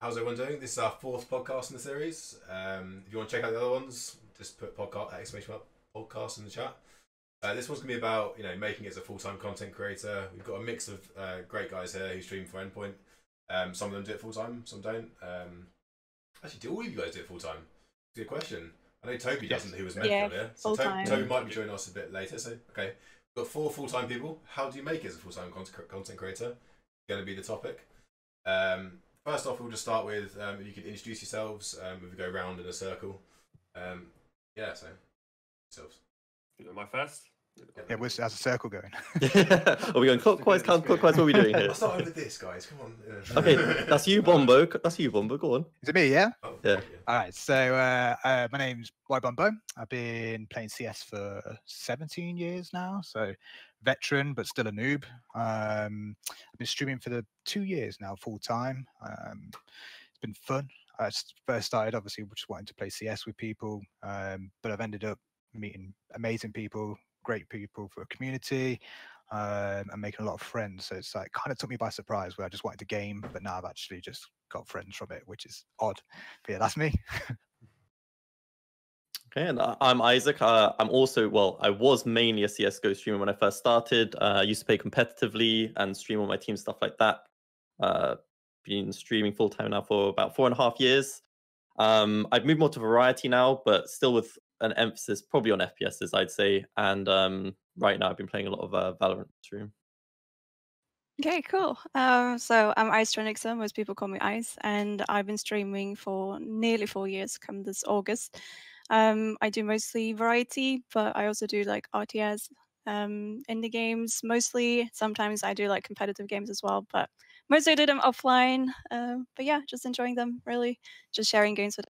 how's everyone doing? This is our fourth podcast in the series. Um, if you want to check out the other ones, just put podcast exclamation mark podcast in the chat. Uh, this one's gonna be about you know making it as a full time content creator. We've got a mix of uh, great guys here who stream for Endpoint. Um, some of them do it full time, some don't. Um, actually, do all of you guys do it full time? Good question. I know Toby Yes. doesn't, who was mentioned Yeah, earlier. So To- Toby might be joining us a bit later. So okay, we've got four full time people. How do you make it as a full time content content creator? Going to be the topic. Um, first off, we'll just start with um, if you could introduce yourselves. Um, if we go round in a circle. Um, yeah, so yourselves. Am I first? Yeah, we're, how's the circle going? are we going clockwise, counterclockwise? What are we doing here? I'll start with this, guys. Come on. Yeah. Okay, that's you, Bombo. That's you, Bombo. Go on. Is it me? Yeah. Oh, Yeah. All right. So uh, uh, my name's Y Bombo. I've been playing CS for 17 years now. So veteran, but still a noob. Um, I've been streaming for the two years now, full time. Um, it's been fun. I first started obviously just wanting to play CS with people, um, but I've ended up meeting amazing people, great people for a community, um, and making a lot of friends. So it's like kind of took me by surprise where I just wanted to game, but now I've actually just got friends from it, which is odd. But yeah, that's me. Okay, and I- I'm Isaac. Uh, I'm also, well, I was mainly a CSGO streamer when I first started. Uh, I used to play competitively and stream on my team, stuff like that. Uh, been streaming full time now for about four and a half years. Um, I've moved more to variety now, but still with an emphasis probably on FPSs, I'd say. And um, right now, I've been playing a lot of uh, Valorant stream. Okay, cool. Um, so I'm Ice Tronixa, most people call me Ice, and I've been streaming for nearly four years, come this August. Um, I do mostly variety, but I also do like RTS, um, indie games mostly. Sometimes I do like competitive games as well, but mostly I do them offline. Um, but yeah, just enjoying them really, just sharing games with.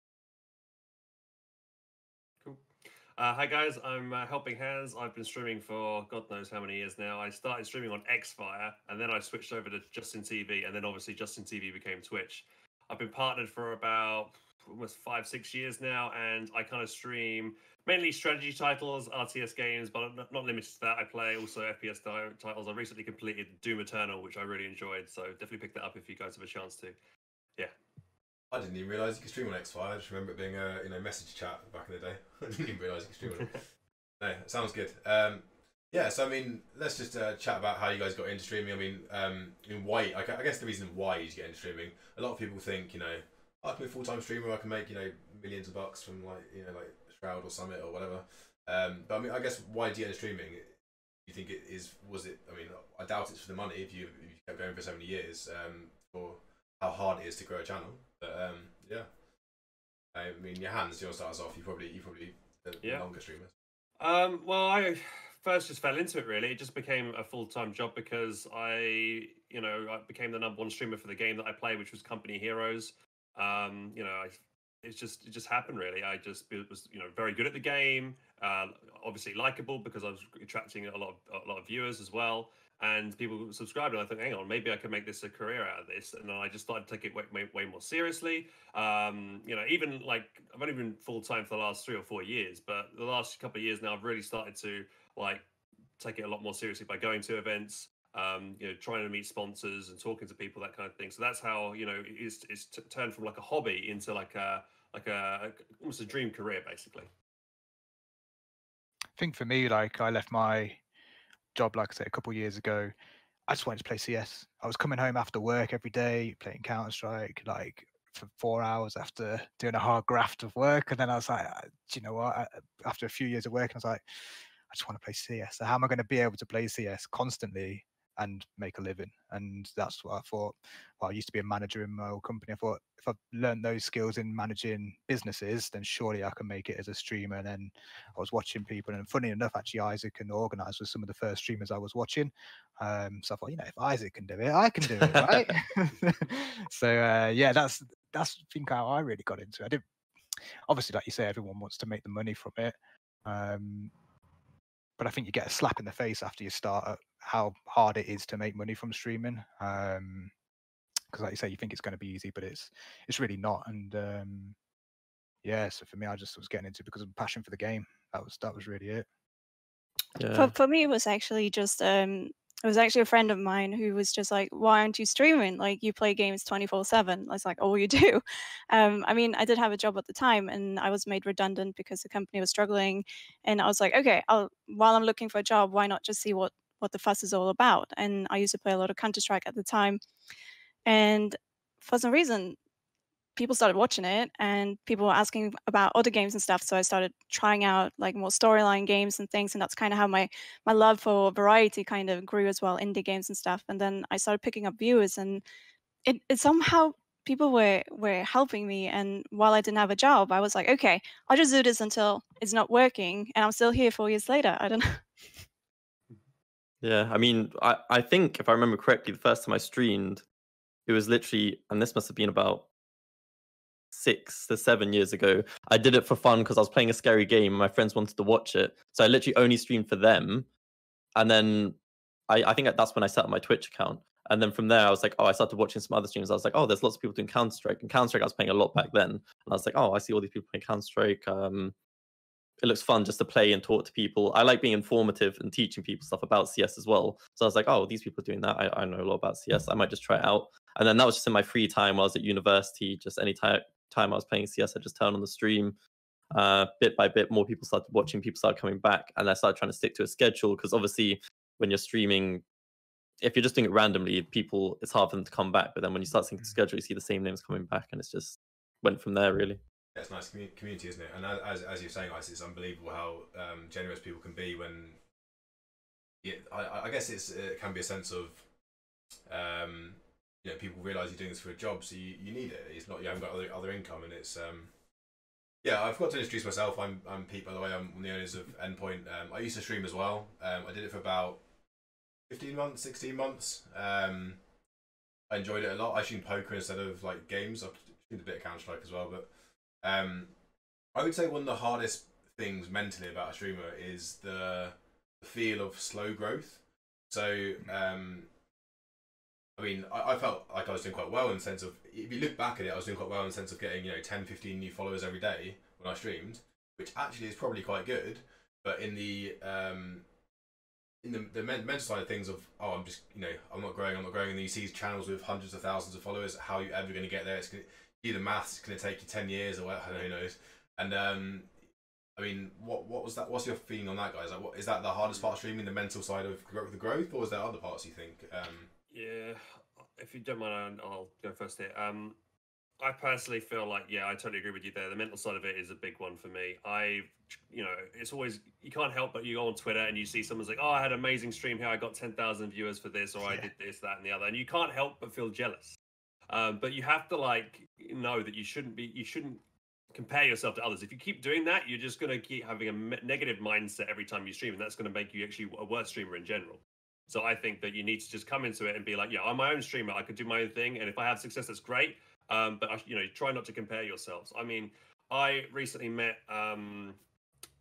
Uh, hi guys, I'm uh, Helping Hans. I've been streaming for God knows how many years now. I started streaming on Xfire, and then I switched over to Justin TV, and then obviously Justin TV became Twitch. I've been partnered for about almost five, six years now, and I kind of stream mainly strategy titles, RTS games, but not, not limited to that. I play also FPS ti- titles. I recently completed Doom Eternal, which I really enjoyed, so definitely pick that up if you guys have a chance to. Yeah. I didn't even realise you could stream on Xfire. I just remember it being a you know message chat back in the day. I didn't even realise you could stream on it. No, it sounds good. Um, yeah, so I mean, let's just uh, chat about how you guys got into streaming. I mean, um, in why? I guess the reason why you get into streaming, a lot of people think, you know, I can be a full time streamer. I can make you know millions of bucks from like you know like Shroud or Summit or whatever. Um, but I mean, I guess why do you get into streaming? You think it is? Was it? I mean, I doubt it's for the money. If you if you kept going for so many years, um, for how hard it is to grow a channel. But um, yeah, I mean, your Hans. You want to start us off? You probably you probably the Yeah. longer streamer. Um, well, I first just fell into it. Really, it just became a full time job because I, you know, I became the number one streamer for the game that I play, which was Company Heroes. Um, you know, I, it's just it just happened. Really, I just was you know very good at the game. Uh, obviously likable because I was attracting a lot of a lot of viewers as well. And people subscribed, and I thought, hang on, maybe I can make this a career out of this. And I just started to take it way, way, way more seriously. Um, you know, even like I've only been full time for the last three or four years, but the last couple of years now, I've really started to like take it a lot more seriously by going to events, um, you know, trying to meet sponsors and talking to people, that kind of thing. So that's how you know it's it's t- turned from like a hobby into like a like a almost a dream career, basically. I think for me, like I left my job, like I said, a couple of years ago. I just wanted to play CS. I was coming home after work every day, playing Counter Strike, like for four hours after doing a hard graft of work. And then I was like, "Uh, do you know what? I, after a few years of work, I was like, I just want to play CS. So how am I going to be able to play CS constantly and make a living? And that's what I thought. Well, I used to be a manager in my old company. I thought if I've learned those skills in managing businesses, then surely I can make it as a streamer. And then I was watching people, and funny enough, actually, Isaac and Organize was some of the first streamers I was watching. Um, so I thought, you know, if Isaac can do it, I can do it, right? so uh, yeah, that's that's I think how I really got into it. I did obviously, like you say, everyone wants to make the money from it. Um, but I think you get a slap in the face after you start how hard it is to make money from streaming. Um, because like you say, you think it's going to be easy, but it's it's really not. And um, yeah, so for me, I just was getting into it because of passion for the game. That was that was really it. Yeah. For, for me, it was actually just um, it was actually a friend of mine who was just like, "Why aren't you streaming? Like you play games twenty four 7 I was like, "Oh, you do." Um, I mean, I did have a job at the time, and I was made redundant because the company was struggling, and I was like, "Okay, I'll while I'm looking for a job, why not just see what what the fuss is all about?" And I used to play a lot of Counter Strike at the time, and for some reason, people started watching it and people were asking about other games and stuff so i started trying out like more storyline games and things and that's kind of how my my love for variety kind of grew as well indie games and stuff and then i started picking up viewers and it, it somehow people were were helping me and while i didn't have a job i was like okay i'll just do this until it's not working and i'm still here four years later i don't know Yeah, I mean, I, I think if I remember correctly, the first time I streamed, it was literally, and this must have been about six to seven years ago. I did it for fun because I was playing a scary game and my friends wanted to watch it. So I literally only streamed for them. And then I, I think that's when I set up my Twitch account. And then from there, I was like, oh, I started watching some other streams. I was like, oh, there's lots of people doing Counter Strike. And Counter Strike, I was playing a lot back then. And I was like, oh, I see all these people playing Counter Strike. Um, it looks fun just to play and talk to people. I like being informative and teaching people stuff about CS as well. So I was like, oh, these people are doing that. I, I know a lot about CS. I might just try it out. And then that was just in my free time while I was at university, just any time time I was playing CS, I just turned on the stream. Uh, bit by bit, more people started watching, people started coming back, and I started trying to stick to a schedule because obviously, when you're streaming, if you're just doing it randomly, people it's hard for them to come back. But then when you start syncing schedule, you see the same names coming back, and it's just went from there really. It's nice community, isn't it? And as, as you're saying, it's unbelievable how um, generous people can be when. Yeah, I, I guess it's it can be a sense of um, you know people realize you're doing this for a job, so you, you need it. It's not you haven't got other other income, and it's um yeah. I've got to introduce myself. I'm I'm Pete by the way. I'm one of the owners of Endpoint. Um, I used to stream as well. Um, I did it for about fifteen months, sixteen months. Um, I enjoyed it a lot. I streamed poker instead of like games. I've streamed a bit of Counter Strike as well, but um, I would say one of the hardest things mentally about a streamer is the, feel of slow growth. So um, I mean, I, I, felt like I was doing quite well in the sense of, if you look back at it, I was doing quite well in the sense of getting, you know, 10, 15 new followers every day when I streamed, which actually is probably quite good. But in the, um, in the, the mental side of things of, oh, I'm just, you know, I'm not growing, I'm not growing, and you see channels with hundreds of thousands of followers, how are you ever going to get there? It's going to, either maths, it's going to take you 10 years or whatever, who knows. And, um, I mean, what what was that? What's your feeling on that, guys? Like, what is that the hardest part of streaming, the mental side of the growth, or is there other parts you think? Um, yeah, if you don't mind, I'll go first here. Um, I personally feel like, yeah, I totally agree with you there. The mental side of it is a big one for me. I, you know, it's always you can't help but you go on Twitter and you see someone's like, "Oh, I had an amazing stream here. I got ten thousand viewers for this, or yeah. I did this, that, and the other," and you can't help but feel jealous. Um, but you have to like know that you shouldn't be, you shouldn't compare yourself to others. If you keep doing that, you're just going to keep having a negative mindset every time you stream, and that's going to make you actually a worse streamer in general. So I think that you need to just come into it and be like, yeah, I'm my own streamer. I could do my own thing, and if I have success, that's great. Um, but I, you know, try not to compare yourselves. I mean, I recently met um,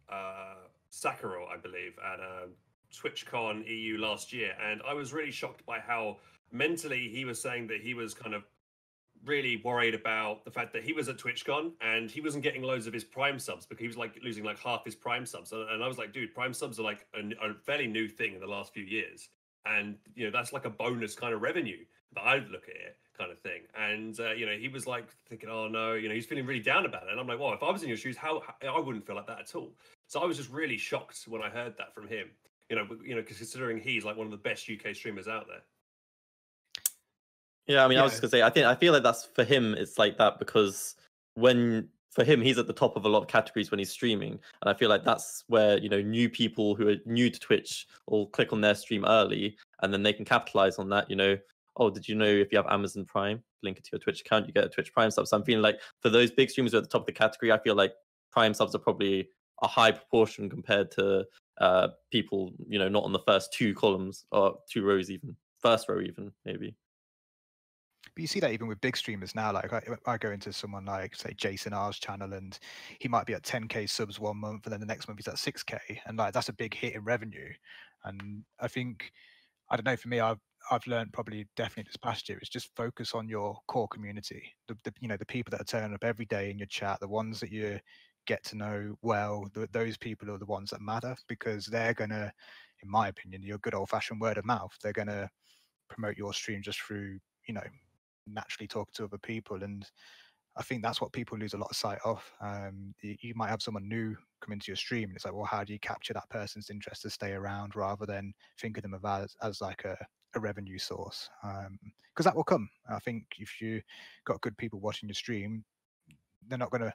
uh, Sakura, I believe, at uh, TwitchCon EU last year, and I was really shocked by how mentally he was saying that he was kind of really worried about the fact that he was at TwitchCon and he wasn't getting loads of his Prime subs because he was like losing like half his Prime subs. And I was like, dude, Prime subs are like a, a fairly new thing in the last few years, and you know that's like a bonus kind of revenue that I look at it kind of thing. And uh, you know, he was like thinking, oh no, you know, he's feeling really down about it. And I'm like, well, if I was in your shoes, how, how I wouldn't feel like that at all. So I was just really shocked when I heard that from him. You know, you know, considering he's like one of the best UK streamers out there. Yeah, I mean, yeah. I was just gonna say, I think I feel like that's for him. It's like that because when for him, he's at the top of a lot of categories when he's streaming, and I feel like that's where you know new people who are new to Twitch will click on their stream early, and then they can capitalize on that. You know, oh, did you know if you have Amazon Prime, link it to your Twitch account, you get a Twitch Prime sub. So I'm feeling like for those big streamers who are at the top of the category, I feel like Prime subs are probably a high proportion compared to uh, people, you know, not on the first two columns or two rows even, first row even maybe. But you see that even with big streamers now. Like I, I go into someone like say Jason R's channel, and he might be at 10k subs one month, and then the next month he's at 6k, and like that's a big hit in revenue. And I think I don't know. For me, I've I've learned probably definitely this past year is just focus on your core community. The, the you know the people that are turning up every day in your chat, the ones that you get to know well. The, those people are the ones that matter because they're gonna in my opinion, your good old fashioned word of mouth. They're to promote your stream just through, you know, naturally talking to other people. And I think that's what people lose a lot of sight of. Um, you, you, might have someone new come into your stream, and it's like, well, how do you capture that person's interest to stay around rather than think of them as, as like a, a revenue source? Because um, that will come. I think if you got good people watching your stream, they're not going to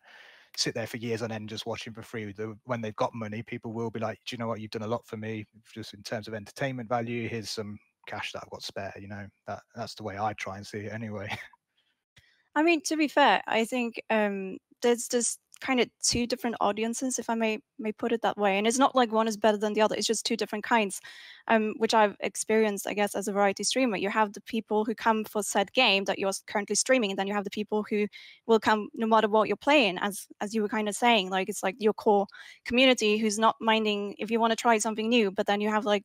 sit there for years on end just watching for free. When they've got money, people will be like, "Do you know what? You've done a lot for me, just in terms of entertainment value. Here's some cash that I've got spare." You know, that that's the way I try and see it anyway. I mean, to be fair, I think um, there's just kind of two different audiences, if I may may put it that way. And it's not like one is better than the other. It's just two different kinds, um, which I've experienced, I guess, as a variety streamer. You have the people who come for said game that you're currently streaming, and then you have the people who will come no matter what you're playing, as as you were kind of saying. Like it's like your core community who's not minding if you want to try something new, but then you have like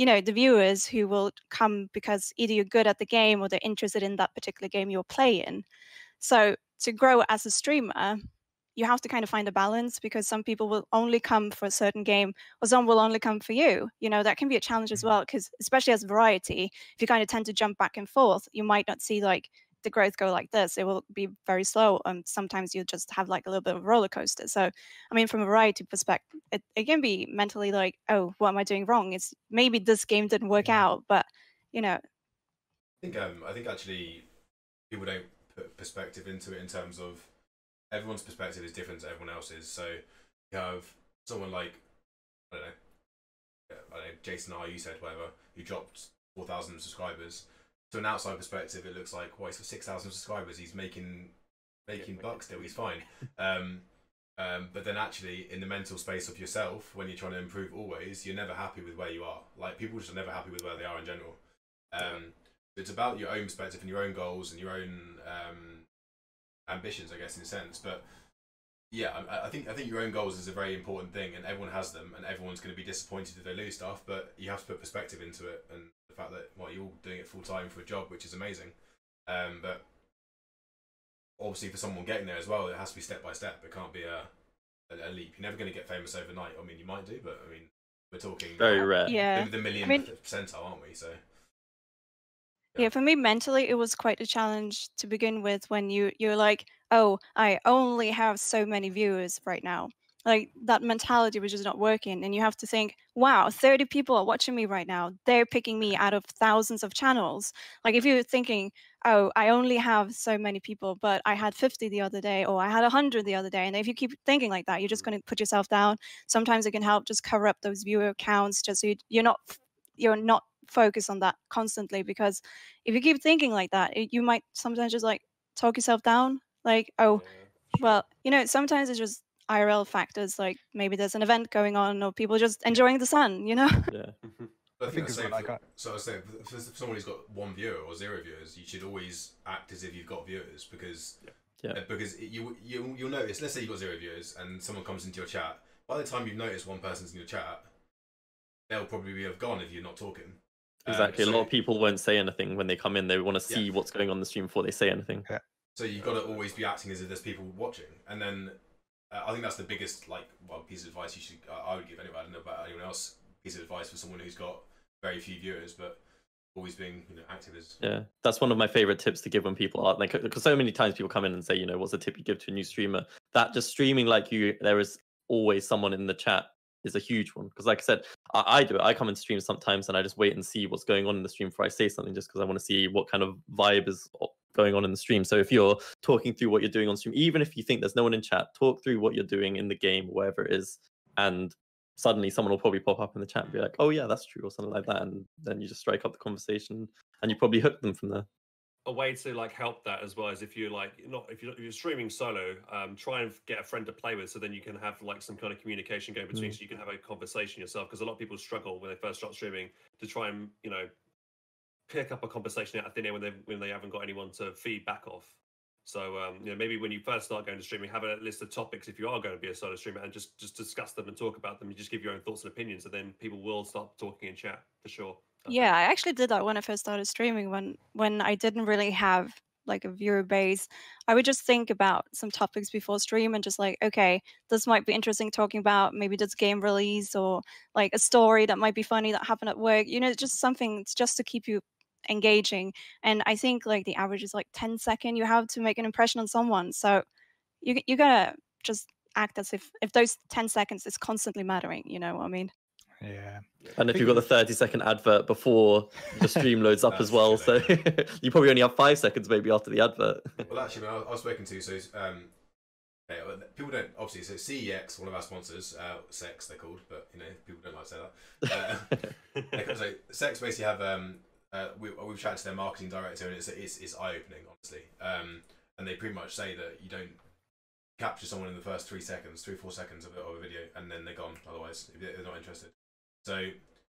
you know the viewers who will come because either you're good at the game or they're interested in that particular game you're playing so to grow as a streamer you have to kind of find a balance because some people will only come for a certain game or some will only come for you you know that can be a challenge as mm-hmm. well because especially as variety if you kind of tend to jump back and forth you might not see like the growth go like this it will be very slow and sometimes you just have like a little bit of a roller coaster so i mean from a variety perspective it, it can be mentally like oh what am i doing wrong it's maybe this game didn't work out but you know i think um i think actually people don't put perspective into it in terms of everyone's perspective is different to everyone else's. So you have someone like I don't know, I don't know Jason R. You said whatever, who dropped four thousand subscribers. To an outside perspective, it looks like well, he's got six thousand subscribers. He's making making yeah, bucks still. He's fine. Um, um, but then actually, in the mental space of yourself, when you're trying to improve always, you're never happy with where you are. Like people just are never happy with where they are in general. Um, it's about your own perspective and your own goals and your own um, ambitions, I guess, in a sense. But yeah, I, I, think I think your own goals is a very important thing, and everyone has them, and everyone's going to be disappointed if they lose stuff. But you have to put perspective into it, and fact that well, you're all doing it full time for a job, which is amazing. Um, but obviously, for someone getting there as well, it has to be step by step. It can't be a a, a leap. You're never going to get famous overnight. I mean, you might do, but I mean, we're talking very rare. Yeah, the, the million I mean, percentile, aren't we? So yeah for me mentally it was quite a challenge to begin with when you you're like oh i only have so many viewers right now like that mentality was just not working and you have to think wow 30 people are watching me right now. They're picking me out of thousands of channels. Like if you're thinking oh i only have so many people but i had 50 the other day or i had 100 the other day and if you keep thinking like that you're just mm. going to put yourself down. Sometimes it can help just cover up those viewer counts just so you, you're not you're not focused on that constantly because if you keep thinking like that, it, you might sometimes just like talk yourself down. Like, oh, well, you know, sometimes it's just IRL factors. Like maybe there's an event going on, or people just enjoying the sun. You know. Yeah. I think, I think for, so I was saying, for, for someone who's got one viewer or zero viewers, you should always act as if you've got viewers because yeah. Uh, because you you you'll notice. Let's say you've got zero viewers and someone comes into your chat. By the time you've noticed one person's in your chat, they'll probably have gone if you're not talking. Exactly. Um, so, a lot of people won't say anything when they come in. They want to see yeah. what's going on the stream before they say anything. Yeah. So you've got to always be acting as if there's people watching, and then I think that's the biggest like well piece of advice you should uh, I would give anyway. I don't know about anyone else. Piece of advice for someone who's got very few viewers, but always being you know active as yeah that's one of my favorite tips to give when people are like because so many times people come in and say you know what's a tip you give to a new streamer that just streaming like you there is always someone in the chat is a huge one because like i said I, I, do it i come in stream sometimes and i just wait and see what's going on in the stream before i say something just because i want to see what kind of vibe is going on in the stream so if you're talking through what you're doing on stream even if you think there's no one in chat talk through what you're doing in the game wherever it is and suddenly someone will probably pop up in the chat and be like oh yeah that's true or something like that and then you just strike up the conversation and you probably hook them from there a way to like help that as well is if you're like not if you're, if you're streaming solo um try and get a friend to play with so then you can have like some kind of communication going between mm. so you can have a conversation yourself because a lot of people struggle when they first start streaming to try and you know pick up a conversation out of thin air when they when they haven't got anyone to feed back off so um, you know maybe when you first start going to streaming, have a list of topics if you are going to be a solo streamer, and just just discuss them and talk about them. You just give your own thoughts and opinions, and then people will start talking in chat for sure. Yeah, I actually did that when I first started streaming when when I didn't really have like a viewer base, I would just think about some topics before stream and just like, okay, this might be interesting talking about. Maybe this game release or like a story that might be funny that happened at work. You know, just something just to keep you engaging. And I think like the average is like 10 second you have to make an impression on someone. So you you gotta just act as if if those 10 seconds is constantly mattering. You know what I mean? Yeah. And if you've got the 30 second advert before the stream loads up as well, true, so you probably only have five seconds maybe after the advert. Well, actually, when I, I was speaking to, so um, people don't obviously. So CEX, one of our sponsors, uh, Sex they're called, but you know people don't like to say that. Uh, okay, so Sex basically have um, uh, we, we've chatted to their marketing director, and it's it's, it's eye opening, honestly. Um, and they pretty much say that you don't capture someone in the first three seconds, three four seconds of a, of a video, and then they're gone. Otherwise, if they're not interested. So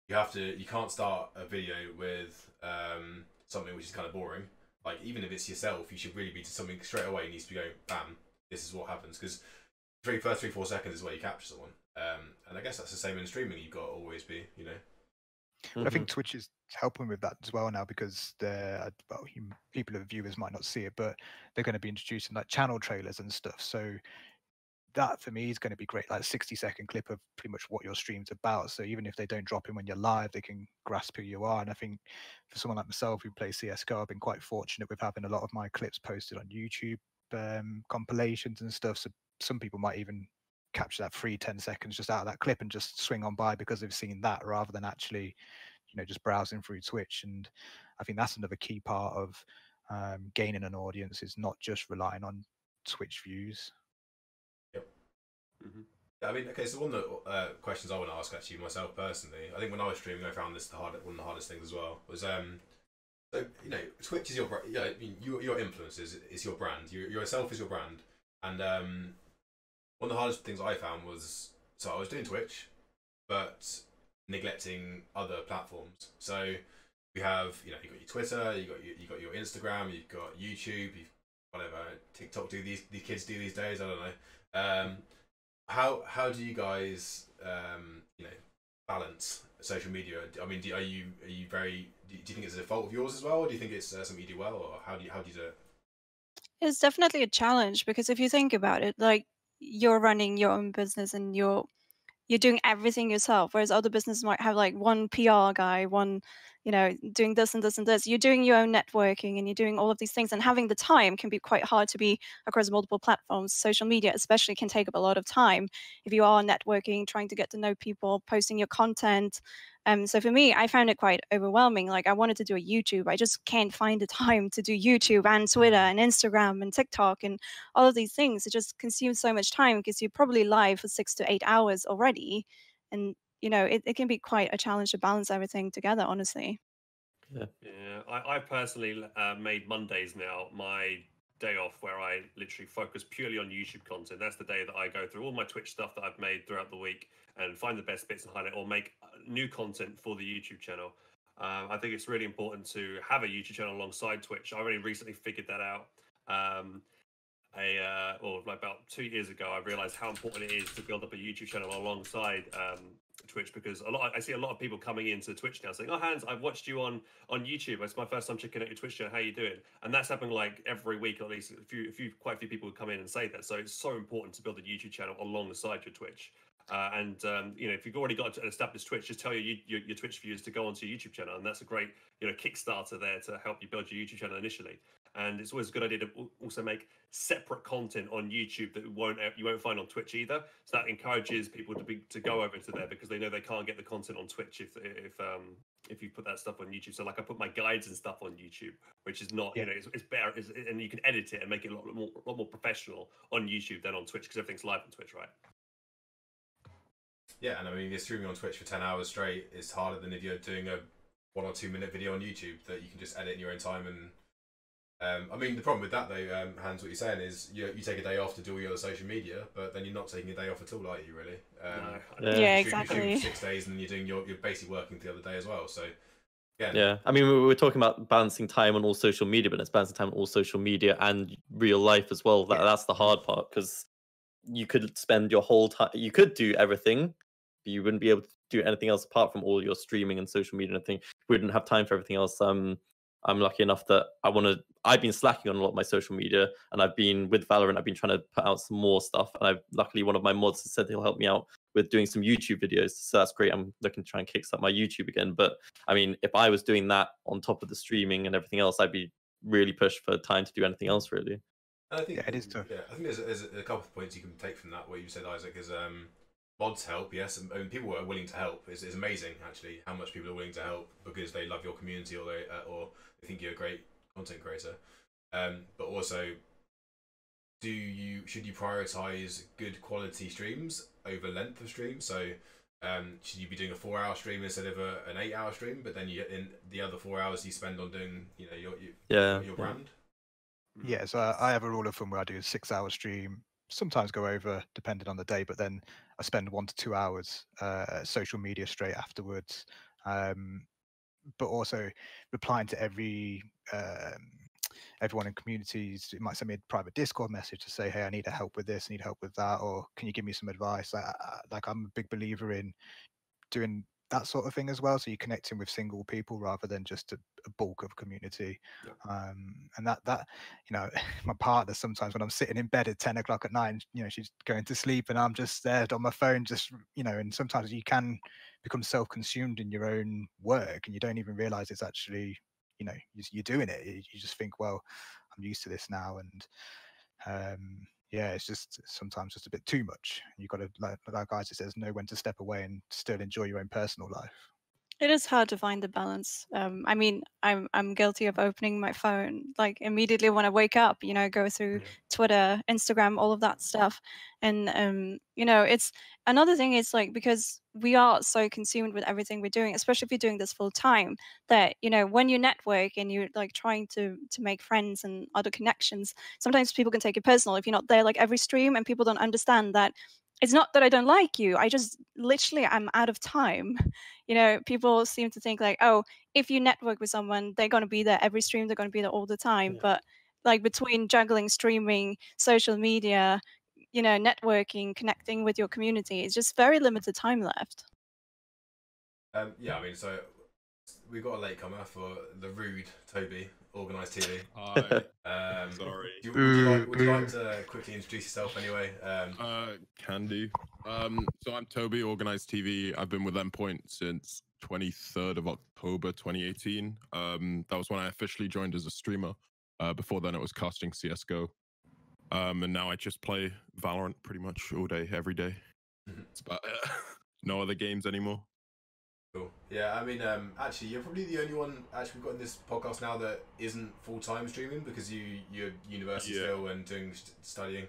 you have to you can't start a video with um, something which is kind of boring. Like even if it's yourself, you should really be to something straight away. Needs to be going bam. This is what happens because three first three four seconds is where you capture someone. Um, and I guess that's the same in streaming. You've got to always be, you know. But I think Twitch is helping with that as well now because they're well, you, people of viewers might not see it, but they're going to be introducing like channel trailers and stuff. So that for me is going to be great, like 60 second clip of pretty much what your stream's about. So even if they don't drop in when you're live, they can grasp who you are. And I think for someone like myself who plays CS:GO, I've been quite fortunate with having a lot of my clips posted on YouTube um, compilations and stuff. So some people might even capture that free 10 seconds just out of that clip and just swing on by because they've seen that rather than actually you know just browsing through twitch and i think that's another key part of um, gaining an audience is not just relying on twitch views Yep. I mean, okay. So one of the uh, questions I want to ask actually myself personally, I think when I was streaming, I found this the hard one of the hardest things as well was um. So you know, Twitch is your bra- yeah. I mean, your your influence is, is your brand. You yourself is your brand, and um, one of the hardest things I found was so I was doing Twitch, but neglecting other platforms. So we have you know you got your Twitter, you got your, you got your Instagram, you've got YouTube, you've whatever TikTok do these these kids do these days. I don't know. Um, how how do you guys um, you know balance social media? I mean, do, are you are you very do you, do you think it's a fault of yours as well, or do you think it's uh, something you do well, or how do you how do you do it? It's definitely a challenge because if you think about it, like you're running your own business and you're you're doing everything yourself, whereas other businesses might have like one PR guy, one you know doing this and this and this. You're doing your own networking and you're doing all of these things, and having the time can be quite hard to be across multiple platforms. Social media, especially, can take up a lot of time if you are networking, trying to get to know people, posting your content. Um, so for me, I found it quite overwhelming. Like I wanted to do a YouTube, I just can't find the time to do YouTube and Twitter and Instagram and TikTok and all of these things. It just consumes so much time because you're probably live for six to eight hours already, and you know it, it can be quite a challenge to balance everything together. Honestly. Yeah, I, I personally uh, made Mondays now my day off where I literally focus purely on YouTube content. That's the day that I go through all my Twitch stuff that I've made throughout the week and find the best bits and highlight or make uh, new content for the YouTube channel. Um, I think it's really important to have a YouTube channel alongside Twitch. I only recently figured that out. Um, a uh, or like about two years ago, I realized how important it is to build up a YouTube channel alongside um, Twitch because a lot I see a lot of people coming into Twitch now saying, "Oh, Hans, I've watched you on on YouTube. It's my first time checking out your Twitch channel. How are you doing?" And that's happening like every week at least. A few, a few, quite a few people come in and say that. So it's so important to build a YouTube channel alongside your Twitch. Uh, and um, you know, if you've already got an established Twitch, just tell your, your your Twitch viewers to go onto your YouTube channel, and that's a great you know Kickstarter there to help you build your YouTube channel initially. And it's always a good idea to also make separate content on YouTube that won't you won't find on Twitch either. So that encourages people to be to go over to there because they know they can't get the content on Twitch if if um if you put that stuff on YouTube. So like I put my guides and stuff on YouTube, which is not Yeah. you know it's, it's better, it's, and you can edit it and make it a lot more a lot more professional on YouTube than on Twitch because everything's live on Twitch, right? Yeah, and I mean, you're streaming on Twitch for ten hours straight. It's harder than if you're doing a one or two minute video on YouTube that you can just edit in your own time. And um, I mean, the problem with that though, um, Hans, what you're saying is you you take a day off to do all your other social media, but then you're not taking a day off at all, are you? Really? Um, No, Yeah. Yeah, you're shooting- shooting exactly. for six days, and then you're doing your you're basically working the other day as well. So yeah, Yeah, I mean, we were talking about balancing time on all social media, but it's balancing time on all social media and real life as well. That, Yeah. That's the hard part because you could spend your whole time, you could do everything, but you wouldn't be able to do anything else apart from all your streaming and social media and everything. You wouldn't have time for everything else. Um, I'm lucky enough that I want to. I've been slacking on a lot of my social media, and I've been with Valorant. I've been trying to put out some more stuff, and I've luckily one of my mods has said he'll help me out with doing some YouTube videos. So that's great. I'm looking to try and kickstart my YouTube again. But I mean, if I was doing that on top of the streaming and everything else, I'd be really pushed for time to do anything else. Really. And I think Yeah, it is tough. Yeah, I think there's, there's a couple of points you can take from that. What you said, Isaac, is um, mods help. Yes, and, and people are willing to help. It's, it's amazing actually how much people are willing to help because they love your community or they uh, or they think you're a great content creator. Um, but also, do you should you prioritize good quality streams over length of stream? So. Um, should you be doing a four-hour stream instead of a, an eight-hour stream? But then you in the other four hours you spend on doing, you know, your your, Yeah. your brand. Yeah, so I, I have a rule of thumb where I do a six hour stream, sometimes go over depending on the day, but then I spend one to two hours uh, social media straight afterwards. Um, but also replying to every um, everyone in communities. It might send me a private Discord message to say, "Hey, I need help with this, I need help with that," or "Can you give me some advice?" I- I- like I'm a big believer in doing that sort of thing as well. So you're connecting with single people rather than just a, a bulk of community. Yep. Um, and that that you know, my partner sometimes when I'm sitting in bed at ten o'clock at night, you know, she's going to sleep and I'm just there on my phone, just you know, and sometimes you can become self-consumed in your own work and you don't even realize it's actually you know you- you're doing it. You you just think, well, I'm used to this now, and um, yeah, it's just sometimes just a bit too much. You've got to, like, like Isaac says, know when to step away and still enjoy your own personal life. It is hard to find the balance. Um, I mean, I'm I'm guilty of opening my phone like immediately when I wake up. You know, go through Yeah. Twitter, Instagram, all of that stuff, and um, you know, it's another thing. is like because we are so consumed with everything we're doing, especially if you're doing this full time, that you know, when you network and you're like trying to to make friends and other connections, sometimes people can take it personal if you're not there like every stream, and people don't understand that. It's not that I don't like you. I just literally I'm out of time you know people seem to think like oh if you network with someone they're going to be there every stream they're going to be there all the time Yeah. but like between juggling streaming social media you know networking connecting with your community it's just very limited time left Um, yeah, I mean, so we got a late comer for the rude Toby organised TV. Hi. Um, Sorry. Do you, would, you like, would you like to quickly introduce yourself anyway? Um, Uh, can do. Um, so I'm Toby, Organized TV. I've been with Endpoint since 23rd of October 2018. Um, that was when I officially joined as a streamer. Uh, before then, it was casting CS:GO. Um, and now I just play Valorant pretty much all day, every day. Mhm. It's about it. no other games anymore. Cool. Yeah, I mean, um, actually, you're probably the only one actually we've got in this podcast now that isn't full time streaming because you you're university Yeah. still and doing st- studying.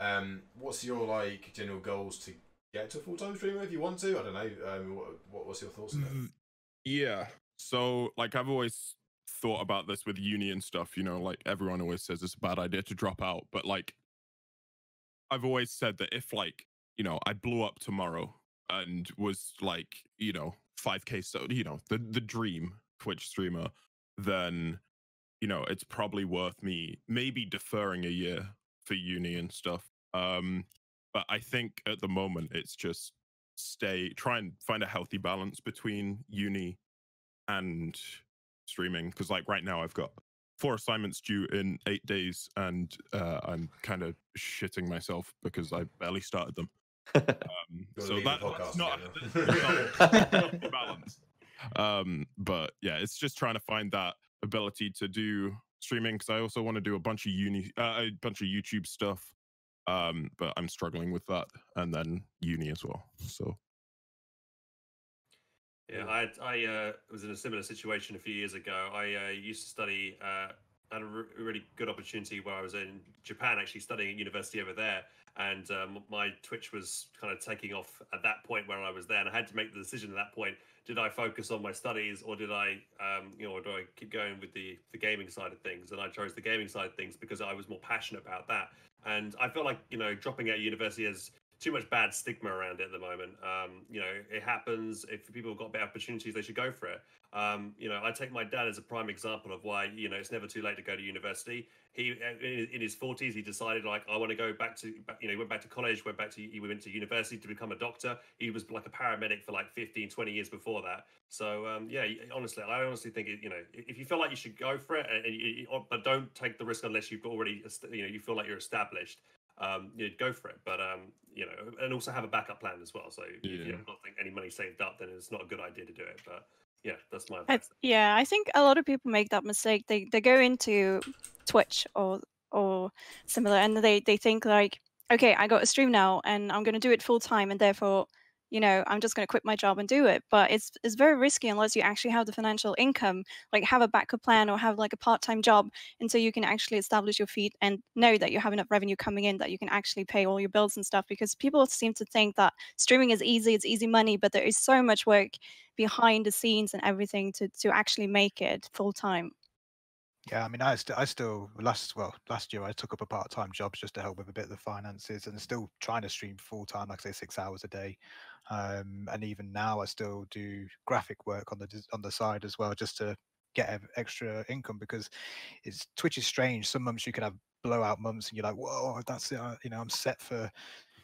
Um, what's your like general goals to get to full time streamer if you want to? I don't know. Um, what, what what's your thoughts on it? Mm, Yeah. So, like, I've always thought about this with uni and stuff. You know, like everyone always says it's a bad idea to drop out, but like, I've always said that if, like, you know, I blew up tomorrow and was like, you know, 5k, so you know, the the dream Twitch streamer, then, you know, it's probably worth me maybe deferring a year for uni and stuff. Um, but I think at the moment it's just stay try and find a healthy balance between uni and streaming because like right now i've got four assignments due in eight days and uh, i'm kind of shitting myself because i barely started them um, so that, that's not, again, that's not- not balance um but yeah it's just trying to find that ability to do streaming because i also want to do a bunch of uni uh, a bunch of youtube stuff um but i'm struggling with that and then uni as well so Yeah, I I uh, was in a similar situation a few years ago. I uh, used to study. Uh, had a re- really good opportunity where I was in Japan, actually studying at university over there, and um, my Twitch was kind of taking off at that point where I was there, and I had to make the decision at that point: did I focus on my studies, or did I, um, you know, or do I keep going with the the gaming side of things? And I chose the gaming side of things because I was more passionate about that. And I felt like you know dropping out of university as too much bad stigma around it at the moment. Um, you know, it happens. If people have got better opportunities, they should go for it. Um, you know, I take my dad as a prime example of why you know it's never too late to go to university. He in his forties, he decided like I want to go back to you know he went back to college, went back to he went to university to become a doctor. He was like a paramedic for like 15, 20 years before that. So um, yeah, honestly, I honestly think it, you know if you feel like you should go for it, and, and you- but don't take the risk unless you've already you know you feel like you're established. Um, you know, go for it, but um, you know, and also have a backup plan as well. So if you Yeah. have not think any money saved up, then it's not a good idea to do it. But yeah, that's my I, yeah, I think a lot of people make that mistake. They they go into Twitch or or similar, and they they think like, okay, I got a stream now, and I'm going to do it full time, and therefore, you know, I'm just going to quit my job and do it. But it's it's very risky unless you actually have the financial income, like have a backup plan or have like a part time job, until you can actually establish your feet and know that you have enough revenue coming in that you can actually pay all your bills and stuff. Because people seem to think that streaming is easy, it's easy money, but there is so much work behind the scenes and everything to to actually make it full time. Yeah, I mean, I, st- I still last well last year I took up a part time job just to help with a bit of the finances, and still trying to stream full time, like I say, six hours a day. Um, and even now, I still do graphic work on the on the side as well, just to get extra income because it's Twitch is strange. Some months you can have blowout months, and you're like, whoa, that's it. uh, You know, I'm set for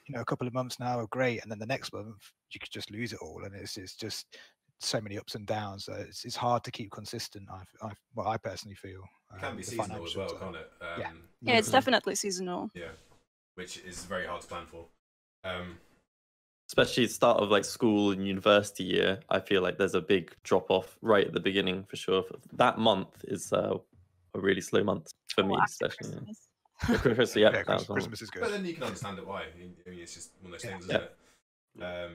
you know a couple of months now, great, and then the next month you could just lose it all, and it's it's just so many ups and downs. So it's it's hard to keep consistent. I, I well, I personally feel It can um, be seasonal as well, can't it? Um, Yeah. Yeah, it's definitely seasonal. Yeah, which is very hard to plan for. Um, especially the start of like school and university year i feel like there's a big drop off right at the beginning for sure that month is uh, a really slow month for me especially yeah. Christmas. Yeah, Christmas, yeah, Yeah, that Chris- was one. Christmas is good. but then you can understand it why. I mean, it's just one of those Yeah. things, isn't it? Um,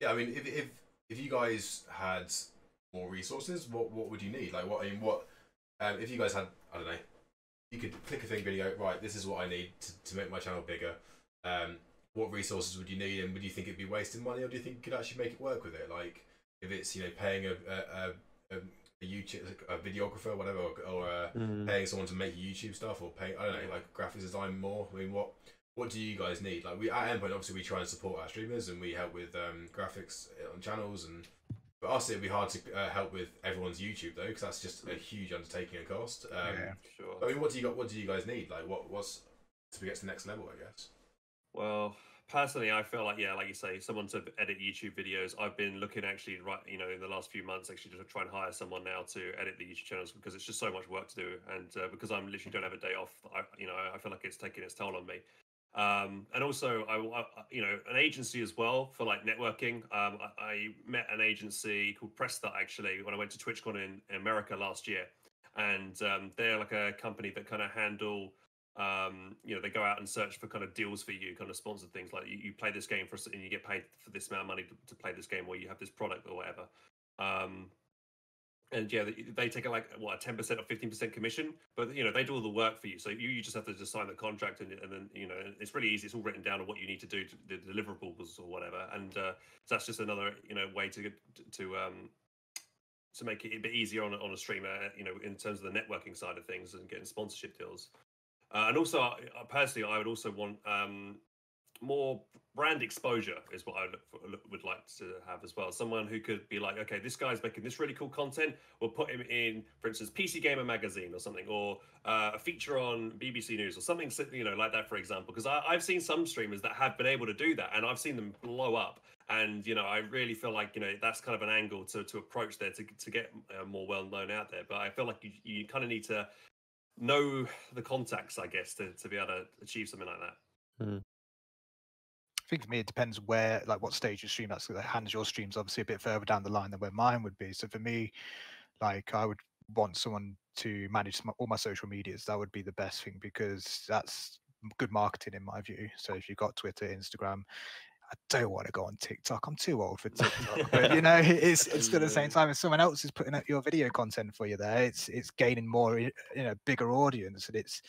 yeah, I mean, if, if if you guys had more resources, what what would you need? Like, what I mean, what um, if you guys had? I don't know. You could click a thing video. Right, this is what I need to, to make my channel bigger. Um, what resources would you need, and would you think it'd be wasting money, or do you think you could actually make it work with it? Like, if it's you know paying a a, a, a YouTube a videographer, or whatever, or, or uh, Mm. paying someone to make YouTube stuff, or paying I don't know, like graphics design more. I mean, what what do you guys need? Like we at Endpoint, obviously we try and support our streamers and we help with um, graphics on channels and. For us, it'd be hard to uh, help with everyone's YouTube though, because that's just a huge undertaking and cost. Um, Yeah. Sure. I mean, what do you got? What do you guys need? Like, what what's to get to the next level? I guess. Well, personally, I feel like yeah, like you say, someone to edit YouTube videos. I've been looking actually right, you know, in the last few months actually to try and hire someone now to edit the YouTube channels because it's just so much work to do, and uh, because I'm literally don't have a day off, I, you know, I feel like it's taking its toll on me. Um, and also, I, I, you know, an agency as well for like networking. Um, I, I met an agency called Presta actually when I went to TwitchCon in, in America last year, and um, they're like a company that kind of handle um, you know, they go out and search for kind of deals for you, kind of sponsored things like you, you play this game for and you get paid for this amount of money to, to play this game, or you have this product or whatever. Um, and yeah, they, they take like what a ten percent or fifteen percent commission, but you know they do all the work for you. So you, you just have to just sign the contract, and, and then you know it's really easy. It's all written down on what you need to do, to, the deliverables or whatever. And uh, that's just another you know way to get to um, to make it a bit easier on on a streamer, you know, in terms of the networking side of things and getting sponsorship deals. Uh, and also, personally, I would also want um, more brand exposure, is what I look for, look- would like to have as well. Someone who could be like, okay, this guy's making this really cool content. We'll put him in, for instance, PC Gamer magazine or something, or uh, a feature on BBC News or something, you know, like that, for example. Because I've seen some streamers that have been able to do that, and I've seen them blow up. And you know, I really feel like you know that's kind of an angle to to approach there to to get uh, more well known out there. But I feel like you you kind of need to know the contacts, I guess, to, to be able to achieve something like that. Hmm. I think for me, it depends where, like, what stage you stream. That's the Hans your streams obviously a bit further down the line than where mine would be. So for me, like, I would want someone to manage my, all my social medias. That would be the best thing because that's good marketing in my view. So if you've got Twitter, Instagram, I don't want to go on TikTok. I'm too old for TikTok. but you know, it's it's still at the same time if someone else is putting out your video content for you there, it's it's gaining more, you know, bigger audience, and it's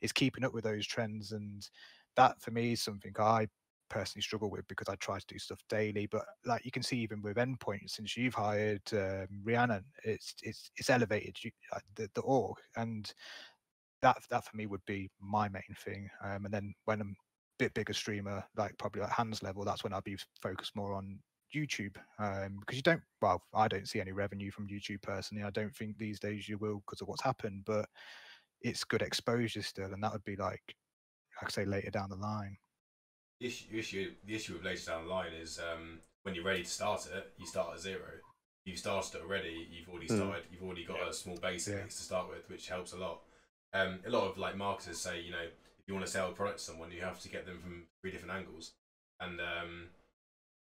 it's keeping up with those trends. And that for me is something I personally struggle with because I try to do stuff daily. But like you can see, even with Endpoint, since you've hired um, Rhiannon, it's it's it's elevated you, uh, the the org, and that that for me would be my main thing. Um, and then when I'm bit bigger streamer, like probably like Hans level, that's when I'd be focused more on YouTube um, because you don't. Well, I don't see any revenue from YouTube personally. I don't think these days you will because of what's happened, but it's good exposure still, and that would be like, like I say, later down the line. The issue, issue, the issue with later down the line is um, when you're ready to start it, you start at zero. You've started it already. You've already Mm. started. You've already got Yeah. a small base at Yeah. to start with, which helps a lot. Um, a lot of like marketers say, you know, if you want to sell a product to someone, you have to get them from three different angles, and um,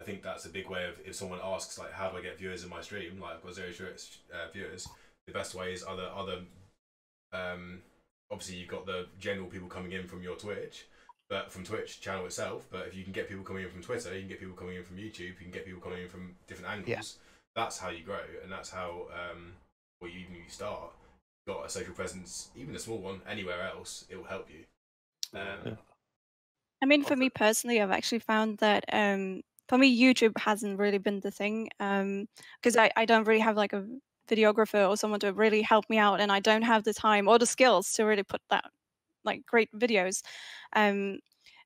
I think that's a big way of if someone asks like, how do I get viewers in my stream? Like I've got zero uh, viewers. The best way is other other. Um, obviously, you've got the general people coming in from your Twitch, but from Twitch channel itself. But if you can get people coming in from Twitter, you can get people coming in from YouTube, you can get people coming in from different angles. Yeah. That's how you grow, and that's how um, well you even you start. Got a social presence, even a small one, anywhere else, it will help you. Um, Yeah. I mean, for me personally, I've actually found that um, for me, YouTube hasn't really been the thing because I, I don't really have like a videographer or someone to really help me out, and I don't have the time or the skills to really put that like great videos. Um,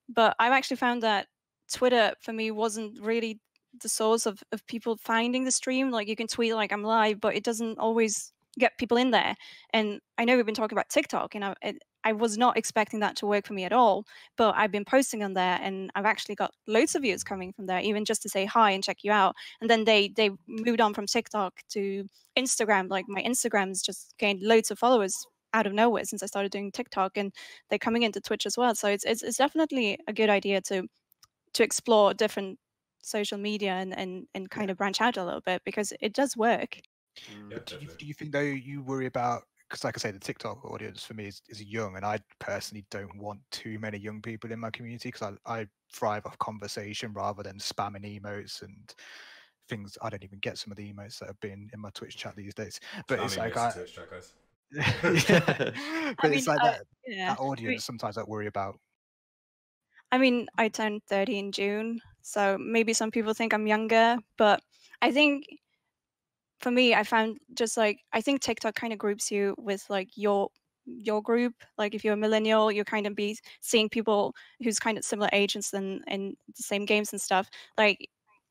but I've actually found that Twitter for me wasn't really the source of, of people finding the stream. Like you can tweet like I'm live, but it doesn't always get people in there. And I know we've been talking about TikTok, and I, it, I was not expecting that to work for me at all but I've been posting on there and I've actually got loads of views coming from there, even just to say hi and check you out. And then they they moved on from TikTok to Instagram. Like my Instagram's just gained loads of followers out of nowhere since I started doing TikTok, and they're coming into Twitch as well. So it's it's, it's definitely a good idea to to explore different social media and, and and kind of branch out a little bit because it does work. Mm. Yeah, do you, do you think though you worry about because like i say the tiktok audience for me is, is young and i personally don't want too many young people in my community because I, I thrive off conversation rather than spamming emotes and things i don't even get some of the emotes that have been in my twitch chat these days but it's like I, of Twitch chat, guys. Yeah, but it's mean, like I- that, Yeah. that audience sometimes i worry about I mean, I turned 30 in June, so maybe some people think I'm younger, but I think for me, I found just like I think TikTok kind of groups you with like your your group. Like if you're a millennial, you're kind of be seeing people who's kind of similar ages and in the same games and stuff. Like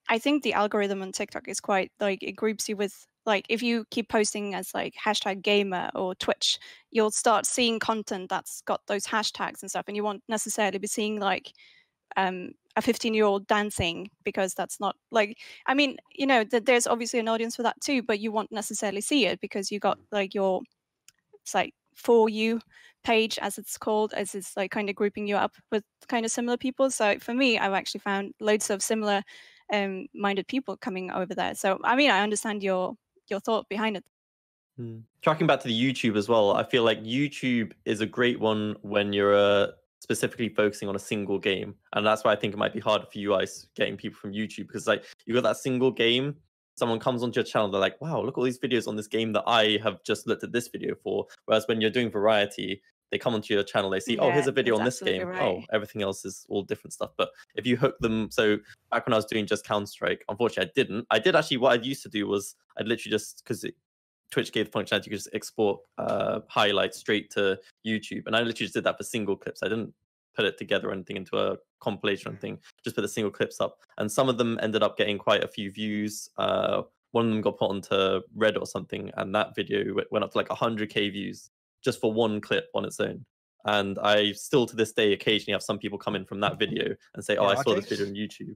I think the algorithm on TikTok is quite like it groups you with like if you keep posting as like hashtag gamer or Twitch, you'll start seeing content that's got those hashtags and stuff, and you won't necessarily be seeing like um, a 15 year old dancing because that's not like I mean, you know, th- there's obviously an audience for that too, but you won't necessarily see it because you got like your it's like for you page as it's called, as it's like kind of grouping you up with kind of similar people. So for me, I've actually found loads of similar um minded people coming over there. So I mean, I understand your your thought behind it. Mm. Tracking back to the YouTube as well, I feel like YouTube is a great one when you're uh, specifically focusing on a single game, and that's why I think it might be harder for you guys getting people from YouTube because like you got that single game. Someone comes onto your channel, they're like, "Wow, look at all these videos on this game that I have just looked at this video for." Whereas when you're doing variety, they come onto your channel, they see, "Oh, here's a video on this game. Oh, right. Oh, everything else is all different stuff." But if you hook them, so back when I was doing just Counter Strike, unfortunately, I didn't. I did actually. What I used to do was I'd literally just because Twitch gave the functionality you could just export uh, highlights straight to YouTube, and I literally just did that for single clips. I didn't put it together or anything into a compilation or anything. Just put the single clips up, and some of them ended up getting quite a few views. Uh, one of them got put onto Red or something, and that video went up to like 100k views just for one clip on its own. And I still to this day occasionally have some people come in from that video and say, "Oh, I saw this video on YouTube."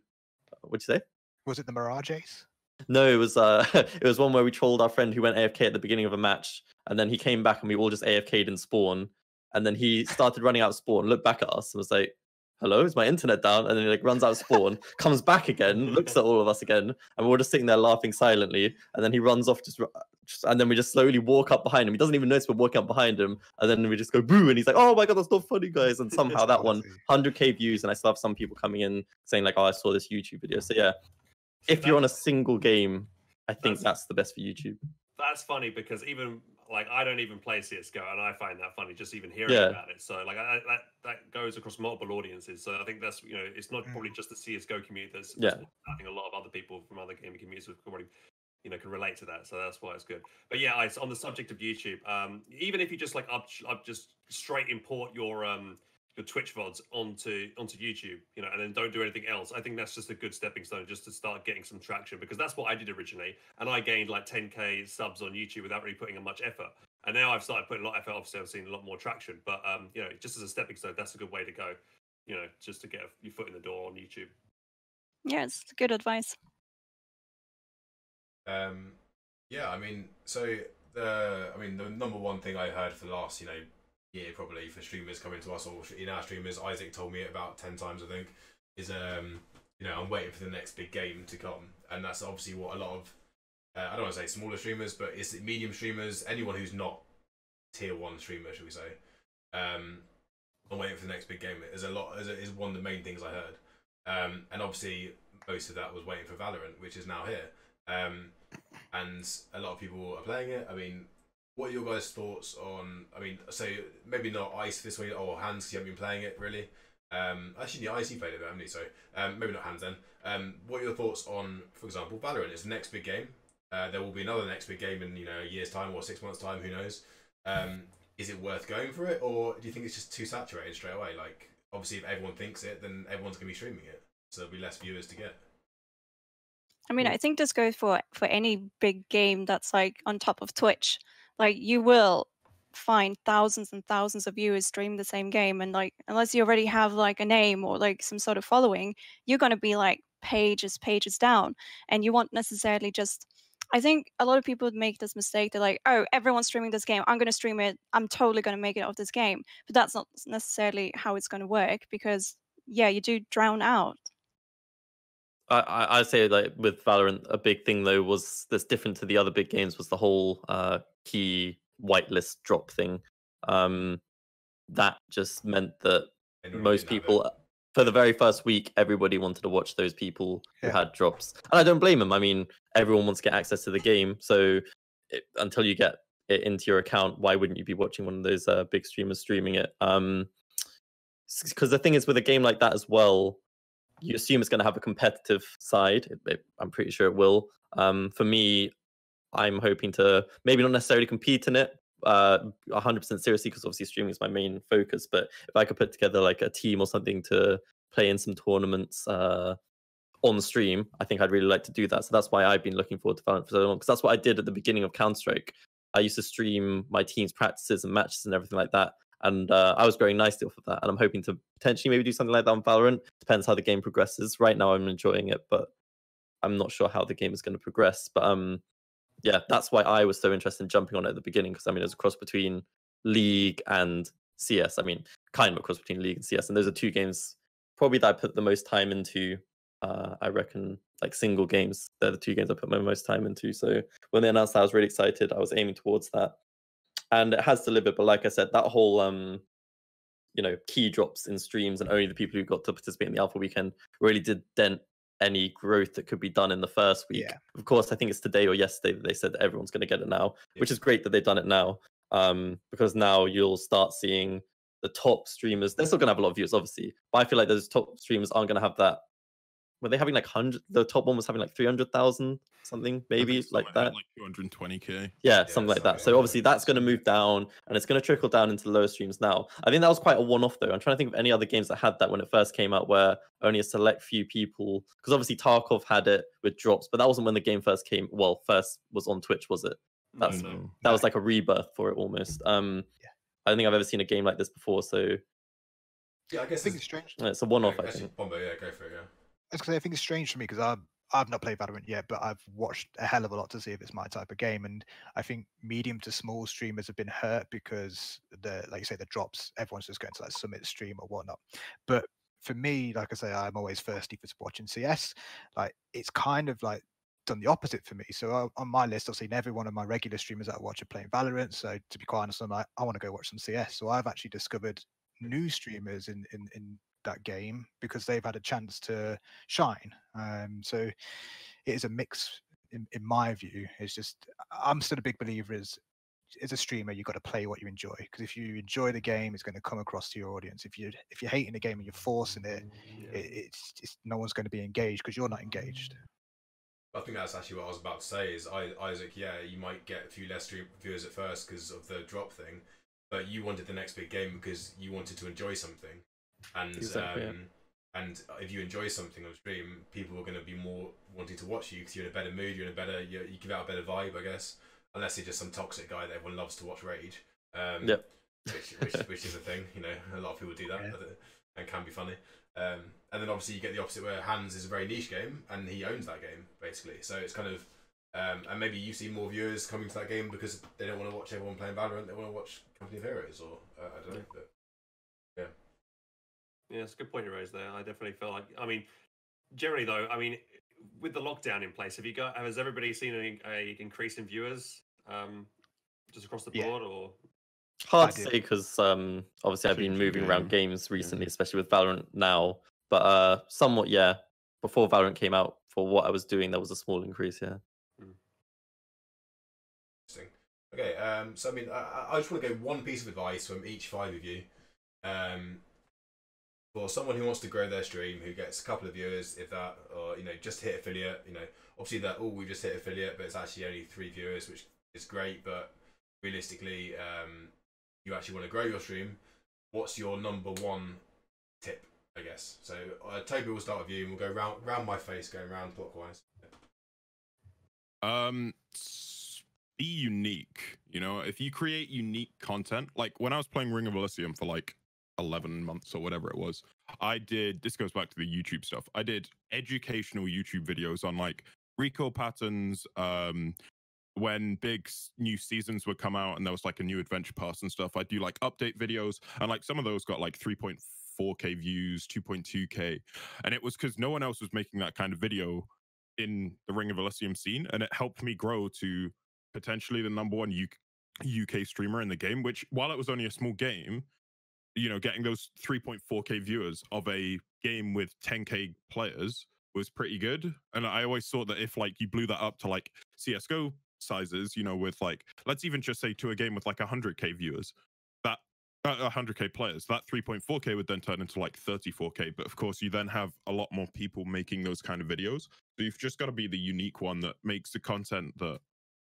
What'd you say? was it the mirages No, it was uh it was one where we trolled our friend who went AFK at the beginning of a match, and then he came back and we all just AFK'd in spawn, and then he started running out of spawn, looked back at us and was like, Hello, is my internet down? And then he like runs out of spawn, comes back again, looks at all of us again, and we're all just sitting there laughing silently, and then he runs off just, just and then we just slowly walk up behind him. He doesn't even notice we're walking up behind him, and then we just go boo, and he's like, Oh my god, that's not funny, guys. And somehow that one 100k views, and I still have some people coming in saying like, "Oh, I saw this YouTube video." So yeah, if you're on a single game, I think That's- that's the best for YouTube. That's funny because even like I don't even play CS:GO, and I find that funny just even hearing Yeah. about it. So like I, that that goes across multiple audiences. So I think that's you know it's not Mm. probably just the CS:GO community. There's Yeah. I think a lot of other people from other gaming communities will probably you know can relate to that. So that's why it's good. But yeah, I, on the subject of YouTube, um, even if you just like up, up just straight import your um your Twitch vods onto onto YouTube, you know, and then don't do anything else. I think that's just a good stepping stone just to start getting some traction because that's what I did originally, and I gained like 10k subs on YouTube without really putting in much effort. And now I've started putting a lot of effort. Obviously, I've seen a lot more traction, but um, you know, just as a stepping stone, that's a good way to go. You know, just to get your foot in the door on YouTube. Yeah, it's good advice. Um, yeah, I mean, so the I mean the number one thing I heard for the last you know year probably for streamers coming to us or in our streamers, Isaac told me it about ten times I think, is um you know I'm waiting for the next big game to come, and that's obviously what a lot of uh, I don't want to say smaller streamers, but it's medium streamers, anyone who's not tier one streamer, should we say? Um, I'm waiting for the next big game. Is a lot is, is one of the main things I heard, um, and obviously most of that was waiting for Valorant, which is now here. Um, and a lot of people are playing it. I mean, what are your guys' thoughts on? I mean, so maybe not Ice this week or Hans because you haven't been playing it really. Um, actually, the Ice you played it, haven't you? So um, maybe not Hans then. Um, what are your thoughts on, for example, Valorant? It's the next big game. Uh, there will be another next big game in you know a year's time or six months' time. Who knows? Um, is it worth going for it, or do you think it's just too saturated straight away? Like, obviously, if everyone thinks it, then everyone's gonna be streaming it, so there'll be less viewers to get. I mean, I think this goes for for any big game that's like on top of Twitch. Like you will find thousands and thousands of viewers stream the same game and like unless you already have like a name or like some sort of following, you're going to be like pages pages down and you won't necessarily just I think a lot of people would make this mistake. They're like, "Oh, everyone's streaming this game. I'm going to stream it. I'm totally going to make it off this game." But that's not necessarily how it's going to work because yeah, you do drown out. I, I say like with Valorant, a big thing though was that's different to the other big games was the whole uh, key whitelist drop thing. Um, that just meant that most people it. for the very first week everybody wanted to watch those people Yeah. who had drops and i don't blame them i mean everyone wants to get access to the game so it, until you get it into your account why wouldn't you be watching one of those uh, big streamers streaming it um because the thing is with a game like that as well you assume it's going to have a competitive side It- it- i'm pretty sure it will. Um for me i'm hoping to maybe not necessarily compete in it uh 100% seriously because obviously streaming is my main focus but if i could put together like a team or something to play in some tournaments uh on stream i think i'd really like to do that. So that's why i've been looking forward to Valorant for so long because that's what i did at the beginning of counter-strike. I used to stream my team's practices and matches and everything like that and uh, i was growing nicely off of that and i'm hoping to potentially maybe do something like that on valorant depends how the game progresses right now i'm enjoying it but i'm not sure how the game is going to progress but um yeah, that's why I was so interested in jumping on it at the beginning because I mean, it was a cross between League and CS. I mean, kind of a cross between League and CS, and those are two games probably that I put the most time into. Uh, I reckon like single games. They're the two games I put my most time into. So when they announced that, I was really excited. I was aiming towards that, and it has delivered. But like I said, that whole um, you know, key drops in streams and only the people who got to participate in the alpha weekend really did dent any growth that could be done in the first week. Yeah. Of course, I think it's today or yesterday that they said that everyone's going to get it now, which is great that they've done it now. Um, because now you'll start seeing the top streamers. They're still going to have a lot of viewers, obviously, but I feel like those top streamers aren't going to have that. Were they having like hundred? The top one was having like three hundred thousand something, maybe something like that. Like 220k. Yeah, something like that. So obviously that's going to move down and it's going to trickle down into the lower streams now. I think that was quite a one off though. I'm trying to think of any other games that had that when it first came out where only a select few people, because obviously Tarkov had it with drops, but that wasn't when the game first came, well, first was on Twitch, was it? That's- No, no. No. That was like a rebirth for it almost. Um, Yeah. I don't think I've ever seen a game like this before. So Yeah, I I guess think it's it's strange. it's a one off, I Actually, think. Bombo, yeah, go for it. Yeah. Gonna say, I think it's strange for me because I've I've not played Valorant yet, but I've watched a hell of a lot to see if it's my type of game. And I think medium to small streamers have been hurt because the like you say the drops. Everyone's just going to that summit stream or whatnot. But for me, like I say, I'm always thirsty for watching CS. Like it's kind of like done the opposite for me. So on my list, I've seen every one of my regular streamers that I watch are playing Valorant. So to be quite honest, I'm like, I want to go watch some CS. So I've actually discovered new streamers in in, in that game because they've had a chance to shine. Um, so it is a mix in, in my view. It's just I'm still a big believer as as a streamer you've got to play what you enjoy because if you enjoy the game it's going to come across to your audience if you if you're hating the game and you're forcing it, it it's, it's no one's going to be engaged because you're not engaged I think that's actually what I was about to say. Is I, Isaac? Yeah, you might get a few less stream viewers at first because of the drop thing, but you wanted the next big game because you wanted to enjoy something, and Exactly, yeah. um, and if you enjoy something on stream, people are going to be more wanting to watch you because you're in a better mood, you're in a better, you, you give out a better vibe, I guess. Unless you're just some toxic guy that everyone loves to watch rage. Um, Yep. Which, which, which is a thing, you know. A lot of people do that Yeah. and can be funny. Um, and then obviously you get the opposite where Hans is a very niche game and he owns that game basically. So it's kind of um, and maybe you see more viewers coming to that game because they don't want to watch everyone playing Valorant. They want to watch Company of Heroes or uh, I don't know. But Yeah, it's a good point you raised there. I definitely feel like, I mean, generally though, I mean, with the lockdown in place, have you got, has everybody seen a, a increase in viewers, um, just across the Yeah. board, or Hard I to did. say because um, obviously I've been Change the moving around games recently, especially with Valorant now. But uh, somewhat, yeah. Before Valorant came out, for what I was doing, there was a small increase. Yeah. interesting. Okay, um, so I mean, I, I- I just want to go one piece of advice from each five of you. Um, for someone who wants to grow their stream, who gets a couple of viewers, if that, or you know, just hit affiliate. You know, obviously that oh we just hit affiliate, but it's actually only three viewers, which is great. But realistically, um, you actually want to grow your stream. What's your number one tip? I guess. So uh, Toby will start with you, and we'll go round round my face, going round clockwise. Um, be unique. You know, if you create unique content, like when I was playing Ring of Elysium for like 11 months or whatever it was, I did. This goes back to the YouTube stuff. I did educational YouTube videos on like recall patterns. Um, when big new seasons would come out and there was like a new adventure pass and stuff, I'd do like update videos, and like some of those got like 3.4k views, 2.2k, and it was because no one else was making that kind of video in the Ring of Elysium scene, and it helped me grow to potentially the number one UK streamer in the game. Which, while it was only a small game, you know, getting those 3.4k viewers of a game with 10k players was pretty good. And I always thought that if like you blew that up to like CS:GO sizes, you know, with like let's even just say to a game with like 100k viewers, that uh, 100k players, that 3.4k would then turn into like 34k. But of course, you then have a lot more people making those kind of videos. So you've just got to be the unique one that makes the content that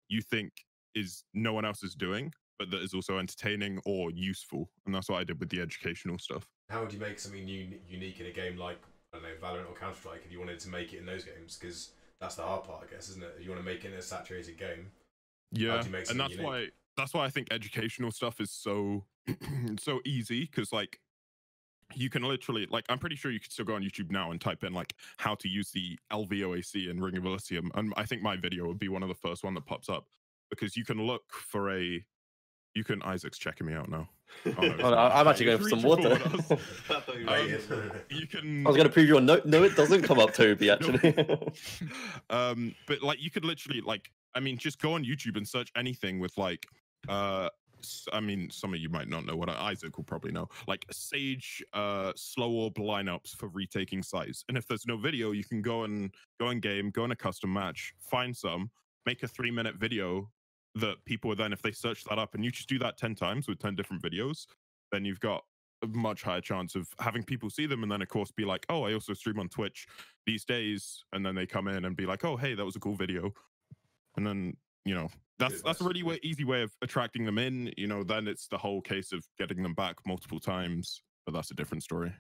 you think is no one else is doing, but that is also entertaining or useful. And that's what I did with the educational stuff. How would you make something new, unique in a game like I don't know Valorant or Counter Strike if you wanted to make it in those games? Because that's the hard part, I guess, isn't it? If you want to make it in a saturated game, Yeah, do you make and that's unique? why that's why I think educational stuff is so so easy because like you can literally like I'm pretty sure you could still go on YouTube now and type in like how to use the LVOAC in Ring of Elysium, and I think my video would be one of the first one that pops up because you can look for a you can Isaac's checking me out now. Oh, no, Oh, not. I- I'm actually going for some water. forward. I you you can I was going to prove you on no, no, it doesn't come up, Toby. Actually, um but like you could literally like i mean just go on youtube and search anything with like uh s- i mean some of you might not know what isaac will probably know like sage uh slow orb lineups for retaking sites and if there's no video you can go and go in game go in a custom match find some make a three minute video that people then if they search that up and you just do that 10 times with 10 different videos then you've got a much higher chance of having people see them and then of course be like oh i also stream on twitch these days and then they come in and be like oh hey that was a cool video and then you know that's that's a really way, easy way of attracting them in you know then it's the whole case of getting them back multiple times but that's a different story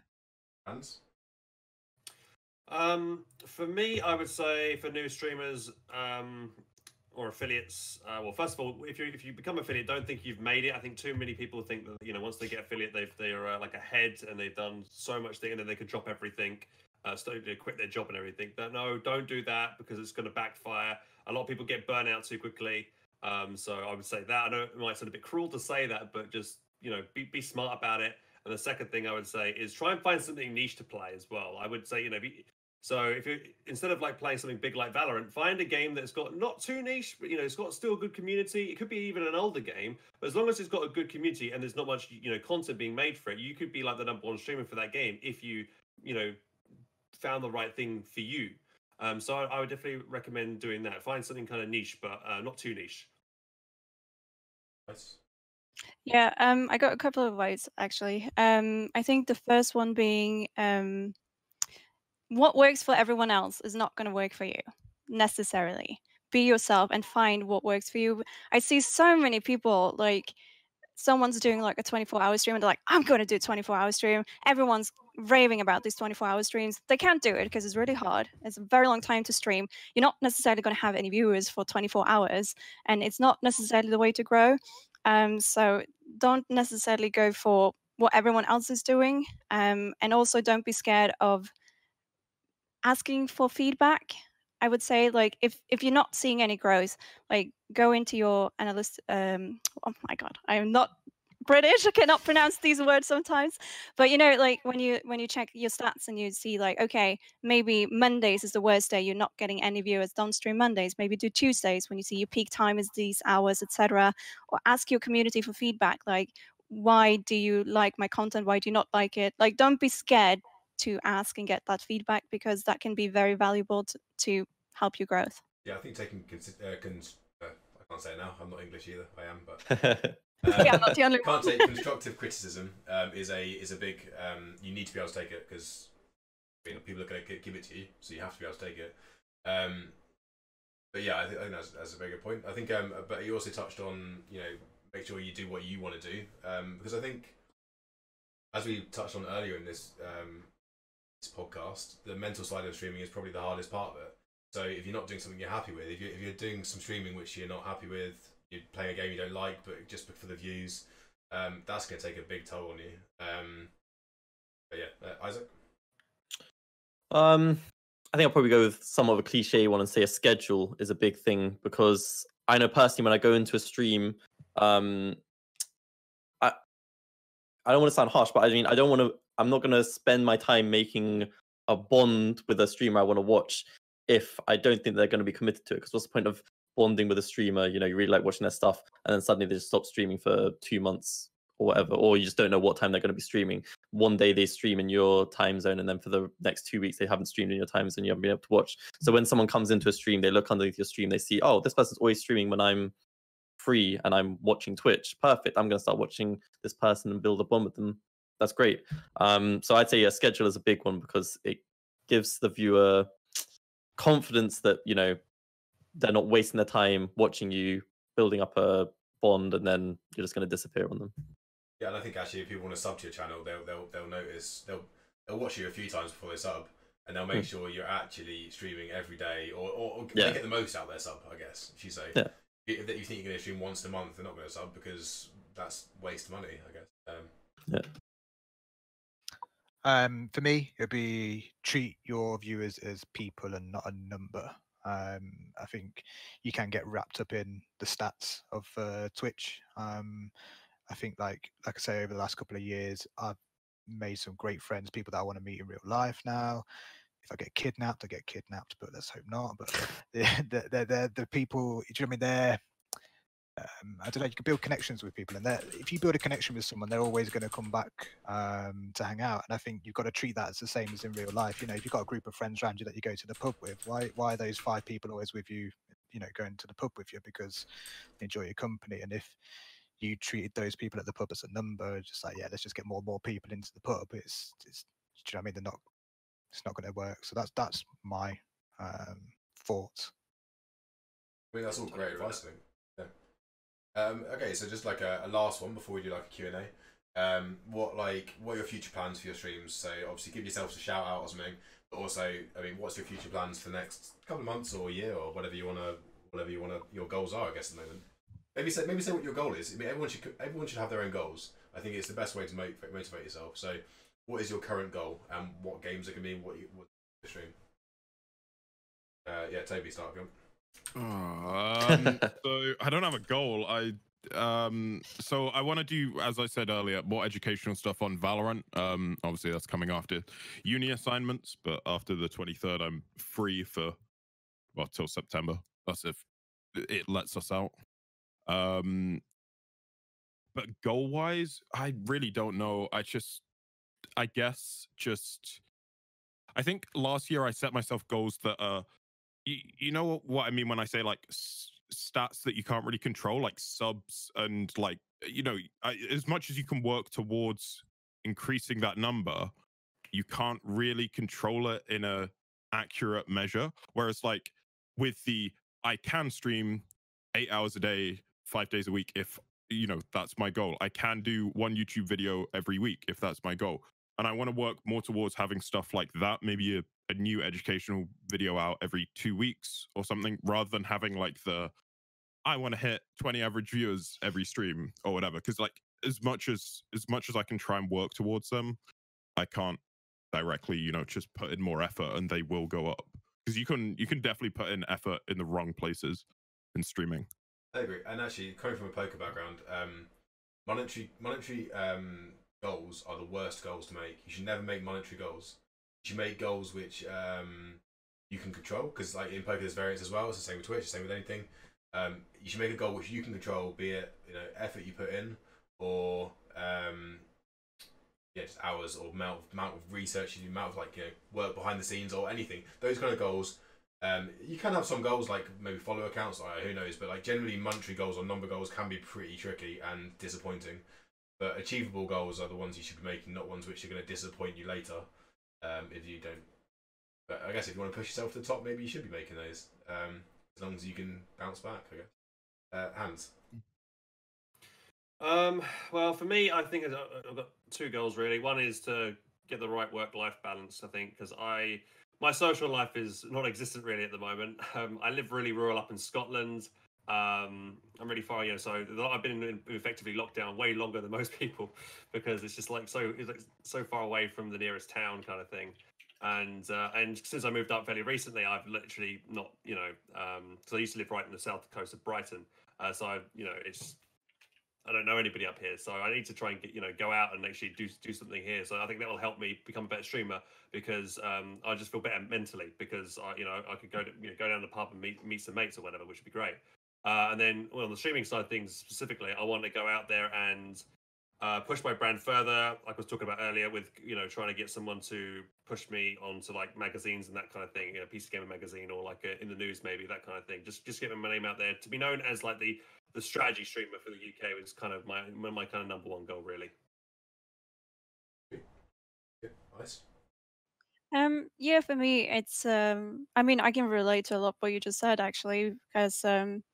Hans. Um, for me, I would say for new streamers um, or affiliates. Uh, well, first of all, if you if you become affiliate, don't think you've made it. I think too many people think that you know once they get affiliate, they've they're uh, like ahead and they've done so much thing, and then they could drop everything, uh, start to quit their job and everything. But no, don't do that because it's going to backfire. A lot of people get burnt out too quickly. Um, so I would say that. I know it might sound a bit cruel to say that, but just you know, be be smart about it. And the second thing I would say is try and find something niche to play as well. I would say, you know, so if you instead of like playing something big like Valorant, find a game that's got not too niche, but you know, it's got still a good community. It could be even an older game, but as long as it's got a good community and there's not much, you know, content being made for it, you could be like the number one streamer for that game if you, you know, found the right thing for you. Um, so I, I would definitely recommend doing that. Find something kind of niche, but uh, not too niche. Nice. Yeah, um, I got a couple of advice actually. Um, I think the first one being um, what works for everyone else is not going to work for you necessarily. Be yourself and find what works for you. I see so many people like someone's doing like a 24 hour stream and they're like, I'm going to do a 24 hour stream. Everyone's raving about these 24 hour streams. They can't do it because it's really hard. It's a very long time to stream. You're not necessarily going to have any viewers for 24 hours, and it's not necessarily the way to grow. Um, so don't necessarily go for what everyone else is doing. Um, and also don't be scared of asking for feedback. I would say like if if you're not seeing any growth, like go into your analyst um oh my god, I am not British. I cannot pronounce these words sometimes. But you know, like when you when you check your stats and you see like, okay, maybe Mondays is the worst day. You're not getting any viewers. Don't Mondays. Maybe do Tuesdays when you see your peak time is these hours, etc. Or ask your community for feedback. Like, why do you like my content? Why do you not like it? Like, don't be scared to ask and get that feedback because that can be very valuable to, to help your growth. Yeah, I think taking consi- uh, cons- uh, I can't say it now. I'm not English either. I am, but yeah, I'm not the only can't take constructive criticism um, is a is a big. Um, you need to be able to take it because you know, people are going to give it to you, so you have to be able to take it. Um, but yeah, I think, I think that's, that's a very good point. I think, um, but you also touched on you know make sure you do what you want to do um, because I think as we touched on earlier in this um, this podcast, the mental side of streaming is probably the hardest part of it. So if you're not doing something you're happy with, if you're, if you're doing some streaming which you're not happy with, you're playing a game you don't like, but just for the views, um, that's going to take a big toll on you. Um, but yeah, uh, Isaac. Um, I think I'll probably go with some of a cliche one and say a schedule is a big thing because I know personally when I go into a stream, um, I I don't want to sound harsh, but I mean I don't want to. I'm not to spend my time making a bond with a streamer I want to watch if I don't think they're going to be committed to it. Because what's the point of bonding with a streamer? You know, you really like watching their stuff, and then suddenly they just stop streaming for two months or whatever, or you just don't know what time they're going to be streaming. One day they stream in your time zone, and then for the next two weeks they haven't streamed in your time zone. You haven't been able to watch. So when someone comes into a stream, they look underneath your stream, they see, oh, this person's always streaming when I'm free and I'm watching Twitch. Perfect. I'm going to start watching this person and build a bond with them. That's great. Um, so I'd say a schedule is a big one because it gives the viewer confidence that you know they're not wasting their time watching you building up a bond and then you're just going to disappear on them. Yeah, and I think actually if people want to sub to your channel, they'll they'll they'll notice they'll they'll watch you a few times before they sub, and they'll make Hmm. sure you're actually streaming every day, or or, or Yeah. get the most out of their sub. I guess if you say. Yeah. If you think you're going to stream once a month, they're not going to sub because that's waste money. I guess. Um, Um, for me, it'd be treat your viewers as people and not a number. Um, I think you can get wrapped up in the stats of uh, Twitch. Um, I think, like like I say, over the last couple of years, I've made some great friends, people that I want to meet in real life now. If I get kidnapped, I get kidnapped, but let's hope not. But they're, they're, the people, do you know what I mean? They're, um, I don't know, you can build connections with people, and if you build a connection with someone, they're always going to come back um, to hang out. And I think you've got to treat that as the same as in real life. You know, if you've got a group of friends around you that you go to the pub with, why why are those five people always with you? You know, going to the pub with you because they enjoy your company. And if you treated those people at the pub as a number, just like yeah, let's just get more and more people into the pub. It's, it's do you know what I mean? They're not. It's not going to work. So that's that's my um, thoughts. I mean, that's all great advice. I think. Um, okay, so just like a, a last one before we do like a Q and A. Um, what like what are your future plans for your streams? So obviously give yourselves a shout out or something, but also I mean, what's your future plans for the next couple of months or a year or whatever you wanna whatever you wanna your goals are? I guess at the moment. Maybe say maybe say what your goal is. I mean, everyone should everyone should have their own goals. I think it's the best way to motivate, motivate yourself. So, what is your current goal and what games are gonna be? What you what stream? Uh, yeah, Toby, start Um, so I don't have a goal. I um so I want to do as I said earlier more educational stuff on Valorant. Um obviously that's coming after uni assignments, but after the 23rd I'm free for well till September. That's if it lets us out. Um but goal wise, I really don't know. I just I guess just I think last year I set myself goals that are you, you know what, I mean when I say like stats that you can't really control, like subs and like you know, as much as you can work towards increasing that number, you can't really control it in a accurate measure. Whereas like with the I can stream eight hours a day, five days a week if you know that's my goal. I can do one YouTube video every week if that's my goal, and I want to work more towards having stuff like that. Maybe a, a new educational video out every two weeks or something, rather than having like the I want to hit 20 average viewers every stream or whatever. Because like as much as as much as I can try and work towards them, I can't directly, you know, just put in more effort and they will go up. Because you can you can definitely put in effort in the wrong places in streaming. I agree. And actually, coming from a poker background, um, monetary monetary um, goals are the worst goals to make. You should never make monetary goals. You make goals which um, you can control. Because like in poker, there's variance as well. It's the same with Twitch. The same with anything. Um, you should make a goal which you can control, be it you know effort you put in or um, yeah, just hours or amount of, amount of research you do, amount of like you know work behind the scenes or anything. Those kind of goals. Um, you can have some goals like maybe follow accounts, or who knows, but like generally monetary goals or number goals can be pretty tricky and disappointing. But achievable goals are the ones you should be making, not ones which are going to disappoint you later um, if you don't. But I guess if you want to push yourself to the top, maybe you should be making those um, as long as you can bounce back. I guess. Uh, Hans. Um, well, for me, I think I've I've got two goals really. One is to get the right work-life balance. I think because I my social life is non-existent really at the moment. Um, I live really rural up in Scotland. Um, I'm really far, you know, so I've been in effectively locked down way longer than most people because it's just like so it's like so far away from the nearest town kind of thing. And uh, and since I moved up fairly recently, I've literally not, you know, um, so I used to live right on the south coast of Brighton. Uh, so I, you know, it's I don't know anybody up here, so I need to try and get you know go out and actually do do something here. So I think that will help me become a better streamer because um, I just feel better mentally because I you know I could go to you know, go down the pub and meet meet some mates or whatever, which would be great. Uh, and then well, on the streaming side of things specifically, I want to go out there and uh, push my brand further. Like I was talking about earlier, with you know trying to get someone to push me onto like magazines and that kind of thing, you know, PC Gamer magazine or like a, in the news maybe that kind of thing. Just just getting my name out there to be known as like the the strategy streamer for the UK was kind of my my kind of number one goal, really. Yeah, nice. Um, yeah, for me, it's um, I mean, I can relate to a lot what you just said actually, because um,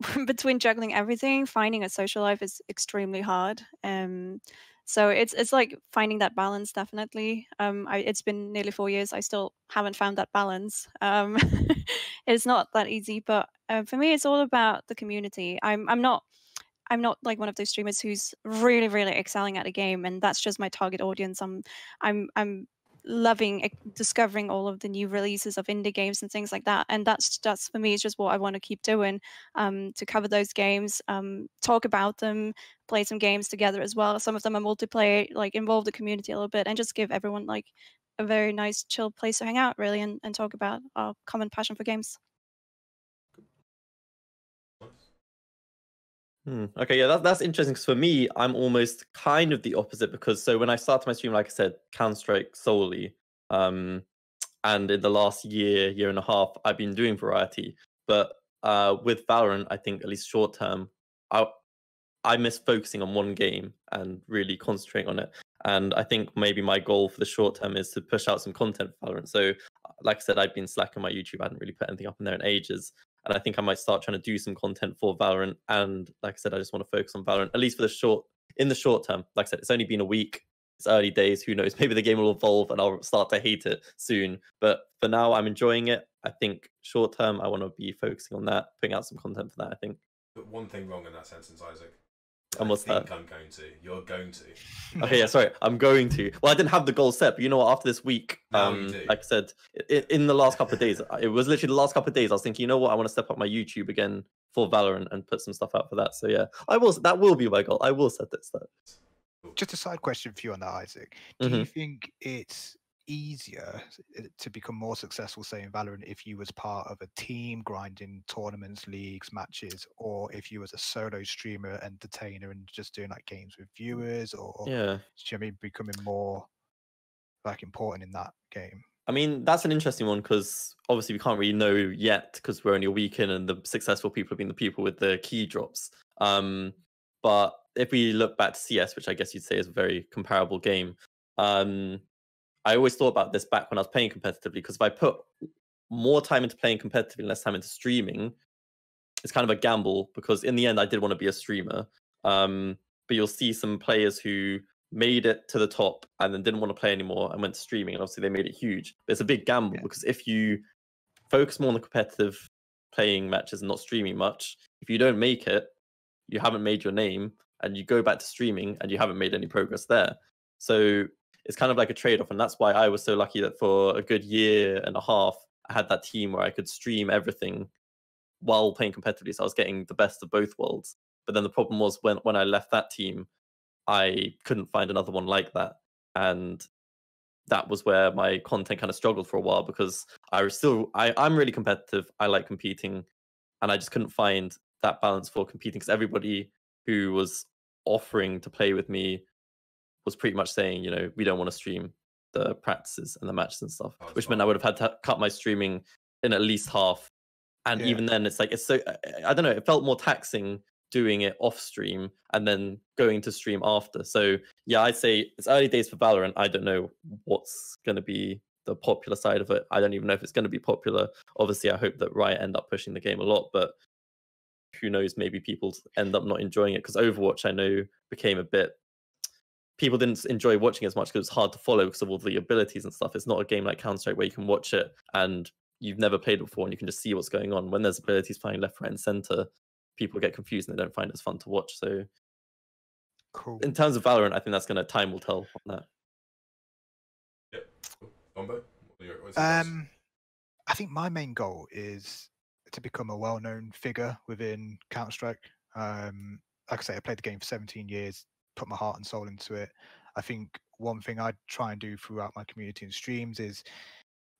between juggling everything, finding a social life is extremely hard. Um, so it's it's like finding that balance definitely. Um, I, it's been nearly four years. I still haven't found that balance. Um, it's not that easy, but uh, for me, it's all about the community. I'm I'm not I'm not like one of those streamers who's really really excelling at a game, and that's just my target audience. I'm I'm I'm loving discovering all of the new releases of indie games and things like that and that's that's for me is just what i want to keep doing um, to cover those games um, talk about them play some games together as well. Some of them are multiplayer like involve the community a little bit and just give everyone like a very nice chill place to hang out really and, and talk about our common passion for games Hmm. Okay, yeah, that, that's interesting. Because for me, I'm almost kind of the opposite. Because so when I started my stream, like I said, Counter Strike solely, um, and in the last year, year and a half, I've been doing variety. But uh, with Valorant, I think at least short term, I I miss focusing on one game and really concentrating on it. And I think maybe my goal for the short term is to push out some content for Valorant. So, like I said, I've been slacking my YouTube. I hadn't really put anything up in there in ages and I think I might start trying to do some content for Valorant. And like I said, I just want to focus on Valorant at least for the short in the short term. Like I said, it's only been a week. It's early days. Who knows? Maybe the game will evolve and I'll start to hate it soon. But for now, I'm enjoying it. I think short term, I want to be focusing on that, putting out some content for that. I think. But one thing wrong in that sentence, Isaac. And what's I think that? I'm going to. You're going to. Okay, yeah, sorry. I'm going to. Well, I didn't have the goal set, but you know what? After this week, Now um, like I said, in, in the last couple of days, it was literally the last couple of days. I was thinking, you know what? I want to step up my YouTube again for Valorant and put some stuff out for that. So yeah, I will. That will be my goal. I will set this. That. Just a side question for you on that, Isaac. Do you think it's easier to become more successful, say in Valorant, if you was part of a team grinding tournaments, leagues, matches, or if you was a solo streamer, entertainer, and just doing like games with viewers, or Yeah. you know I mean becoming more like important in that game? I mean, that's an interesting one because obviously we can't really know yet because we're only a week in and the successful people have been the people with the key drops. Um, but if we look back to CS, which I guess you'd say is a very comparable game, um, I always thought about this back when I was playing competitively because if I put more time into playing competitively and less time into streaming, it's kind of a gamble because in the end I did want to be a streamer. Um, but you'll see some players who made it to the top and then didn't want to play anymore and went to streaming, and obviously they made it huge. But it's a big gamble Yeah. because if you focus more on the competitive playing matches and not streaming much, if you don't make it, you haven't made your name, and you go back to streaming and you haven't made any progress there. So it's kind of like a trade-off, and that's why I was so lucky that for a good year and a half, I had that team where I could stream everything while playing competitively. So I was getting the best of both worlds. But then the problem was when when I left that team, I couldn't find another one like that, and that was where my content kind of struggled for a while because I was still I I'm really competitive. I like competing, and I just couldn't find that balance for competing because everybody who was offering to play with me was pretty much saying, you know, we don't want to stream the practices and the matches and stuff, Oh, which meant I would have had to cut my streaming in at least half. And Yeah. even then, it's like it's so I- I don't know. It felt more taxing doing it off stream and then going to stream after. So yeah, I'd say it's early days for Valorant. I don't know what's going to be the popular side of it. I don't even know if it's going to be popular. Obviously, I hope that Riot end up pushing the game a lot, but who knows? Maybe people end up not enjoying it because Overwatch, I know, became a bit. People didn't enjoy watching as much because it's hard to follow because of all the abilities and stuff. It's not a game like Counter Strike where you can watch it and you've never played it before and you can just see what's going on. When there's abilities flying left, right, and center, people get confused and they don't find it as fun to watch. So, Cool. in terms of Valorant, I think that's going to time will tell on that. Yep. Cool. Combo. What are your- what's your thoughts? Um, I think my main goal is to become a well-known figure within Counter Strike. Um, like I say, I played the game for 17 years, put my heart and soul into it. I think one thing I try and do throughout my community and streams is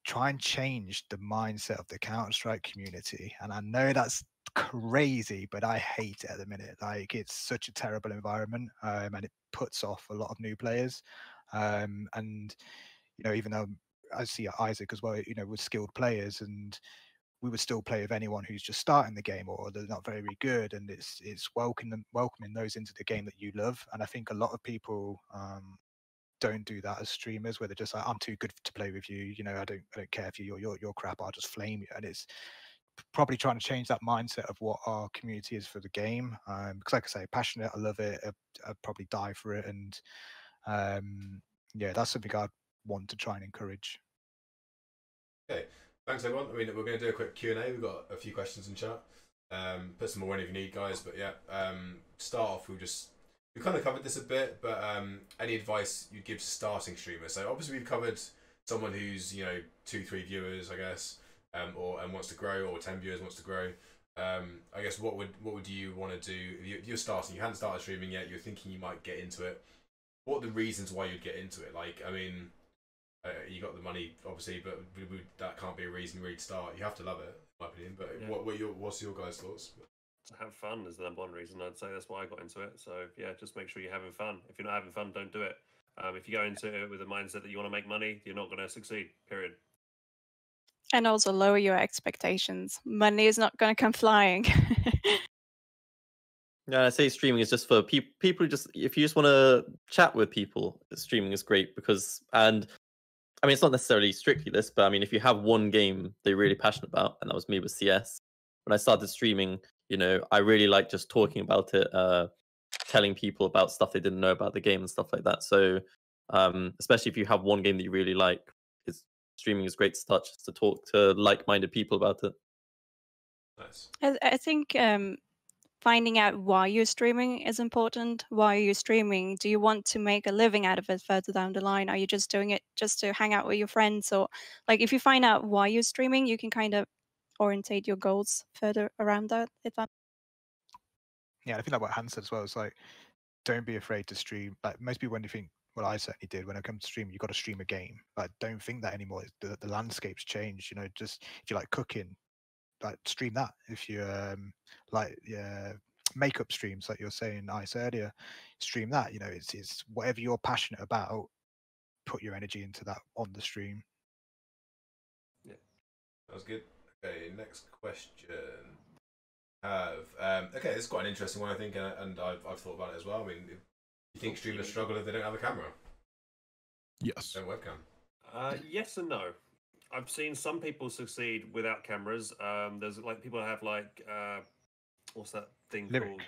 try and change the mindset of the Counter Strike community. And I know that's crazy, but I hate it at the minute. Like it's such a terrible environment, um, and it puts off a lot of new players. Um, and you know, even though I see Isaac as well, you know, with skilled players, and we would still play with anyone who's just starting the game or they're not very good, and it's it's welcoming welcoming those into the game that you love. And I think a lot of people um, don't do that as streamers, where they're just like, I'm too good to play with you. You know, I don't I don't care if you're you're, you're crap. I'll just flame you. And it's probably trying to change that mindset of what our community is for the game. Um, because like I say, passionate, I love it. I'd, I'd probably die for it, and um, yeah, that's something I'd want to try and encourage. Okay, thanks everyone. I mean, we're going to do a quick Q and A. We've got a few questions in chat. Um, put some more in if you need, guys. But yeah, um, start off, we just we kind of covered this a bit, but um, any advice you'd give to starting streamers? So obviously we've covered someone who's you know two, three viewers, I guess, um, or and wants to grow, or ten viewers wants to grow. Um, I guess what would what would you want to do if you, you're starting? You hadn't started streaming yet. You're thinking you might get into it. What are the reasons why you'd get into it? Like, I mean, uh, you got the money, obviously, but we, we, that can't be a reason really to start. You have to love it, in my opinion. But Yeah. what, what your what's your guys' thoughts? To have fun is the number one reason I'd say that's why I got into it. So yeah, just make sure you're having fun. If you're not having fun, don't do it. Um, if you go into it with a mindset that you want to make money, you're not going to succeed. Period. And also lower your expectations. Money is not going to come flying. Yeah, I say streaming is just for people. People who just if you just want to chat with people, streaming is great because and I mean it's not necessarily strictly this, but I mean if you have one game that you're really passionate about, and that was me with CS. When I started streaming, you know, I really like just talking about it, uh, telling people about stuff they didn't know about the game and stuff like that. So, um, especially if you have one game that you really like, it's streaming is great to start just to talk to like-minded people about it. Nice. I, I think um, finding out why you're streaming is important. Why are you streaming? Do you want to make a living out of it further down the line? Are you just doing it just to hang out with your friends? Or like if you find out why you're streaming, you can kind of orientate your goals further around that. If that Yeah, I think like what Han said as well. It's like don't be afraid to stream. Like most people when you think well, I certainly did when I come to stream. you've got to stream a game. Like, don't think that anymore. The, the landscape's changed. You know, just if you like cooking, like stream that. If you um like yeah makeup streams, like you're saying, Ice earlier, stream that. You know, it's it's whatever you're passionate about. Put your energy into that on the stream. Yeah that was good. Okay, next question. Have um, okay, this is quite an interesting one, I think, and, and I've, I've thought about it as well. I mean, if you think streamers struggle if they don't have a camera, Yes. don't webcam? Uh, yes and no. I've seen some people succeed without cameras. Um, there's like people that have like uh, what's that thing Lirik. called?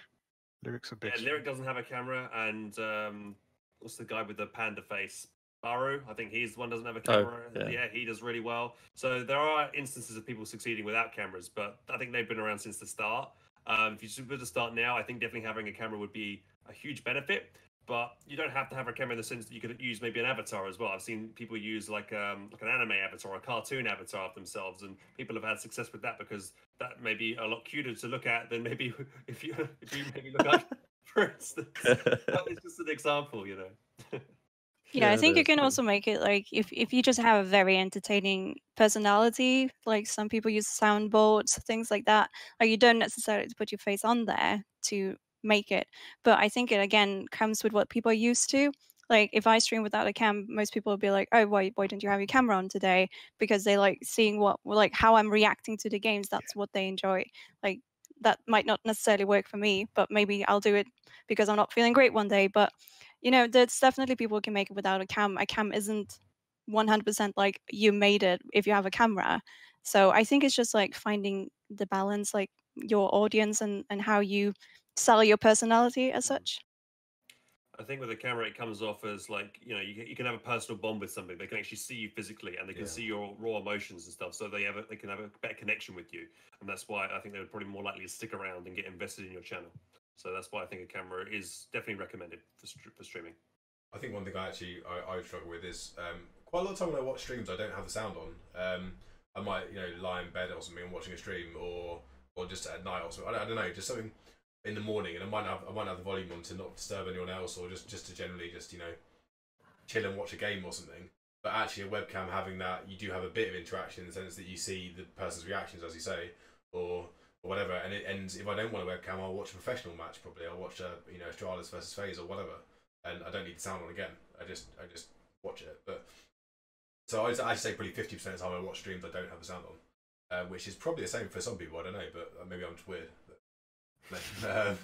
Lirik's a Yeah, bitch. Lirik doesn't have a camera, and um, what's the guy with the panda face? Baru, I think he's the one doesn't have a Oh, camera. yeah. yeah, he does really well. So there are instances of people succeeding without cameras, but I think they've been around since the start. Um, if you were to start now, I think definitely having a camera would be a huge benefit. But you don't have to have a camera in the sense that you could use maybe an avatar as well. I've seen people use like um, like an anime avatar or a cartoon avatar of themselves, and people have had success with that because that may be a lot cuter to look at than maybe if you if you maybe look like, for instance. Well, it's just an example, you know. Yeah, I think you can true. also make it like if if you just have a very entertaining personality, like some people use soundboards, things like that. Like you don't necessarily to put your face on there to make it, but I think it again comes with what people are used to. Like if I stream without a cam, most people will be like, "Oh, why why didn't you have your camera on today?" Because they like seeing what like how I'm reacting to the games. That's what they enjoy. Like that might not necessarily work for me, but maybe I'll do it because I'm not feeling great one day. But you know, there's definitely people who can make it without a cam. A cam isn't 100% like you made it if you have a camera. So I think it's just like finding the balance, like your audience and and how you sell your personality as such. I think with a camera, it comes off as like you know you, can- you can have a personal bond with somebody. They can actually see you physically, and they can Yeah. see your raw emotions and stuff. So they have a, they can have a better connection with you, and that's why I think they're probably more likely to stick around and get invested in your channel. So that's why I think a camera is definitely recommended for for streaming. I think one thing I actually I, I struggle with is um, quite a lot of time when I watch streams I don't have the sound on. Um, I might you know lie in bed or something and watching a stream or or just at night or something. I don't, I don't know, just something in the morning, and I might have I might have the volume on to not disturb anyone else or just just to generally just you know chill and watch a game or something. But actually, a webcam having that, you do have a bit of interaction in the sense that you see the person's reactions, as you say, or or whatever. And it ends. If I don't want a webcam, I'll watch a professional match. Probably, I'll watch a you know Astralis versus FaZe or whatever, and I don't need the sound on again. I just I just watch it. But so I'd, I'd say probably fifty percent of the time I watch streams, I don't have the sound on, uh, which is probably the same for some people. I don't know, but maybe I'm just weird. Um,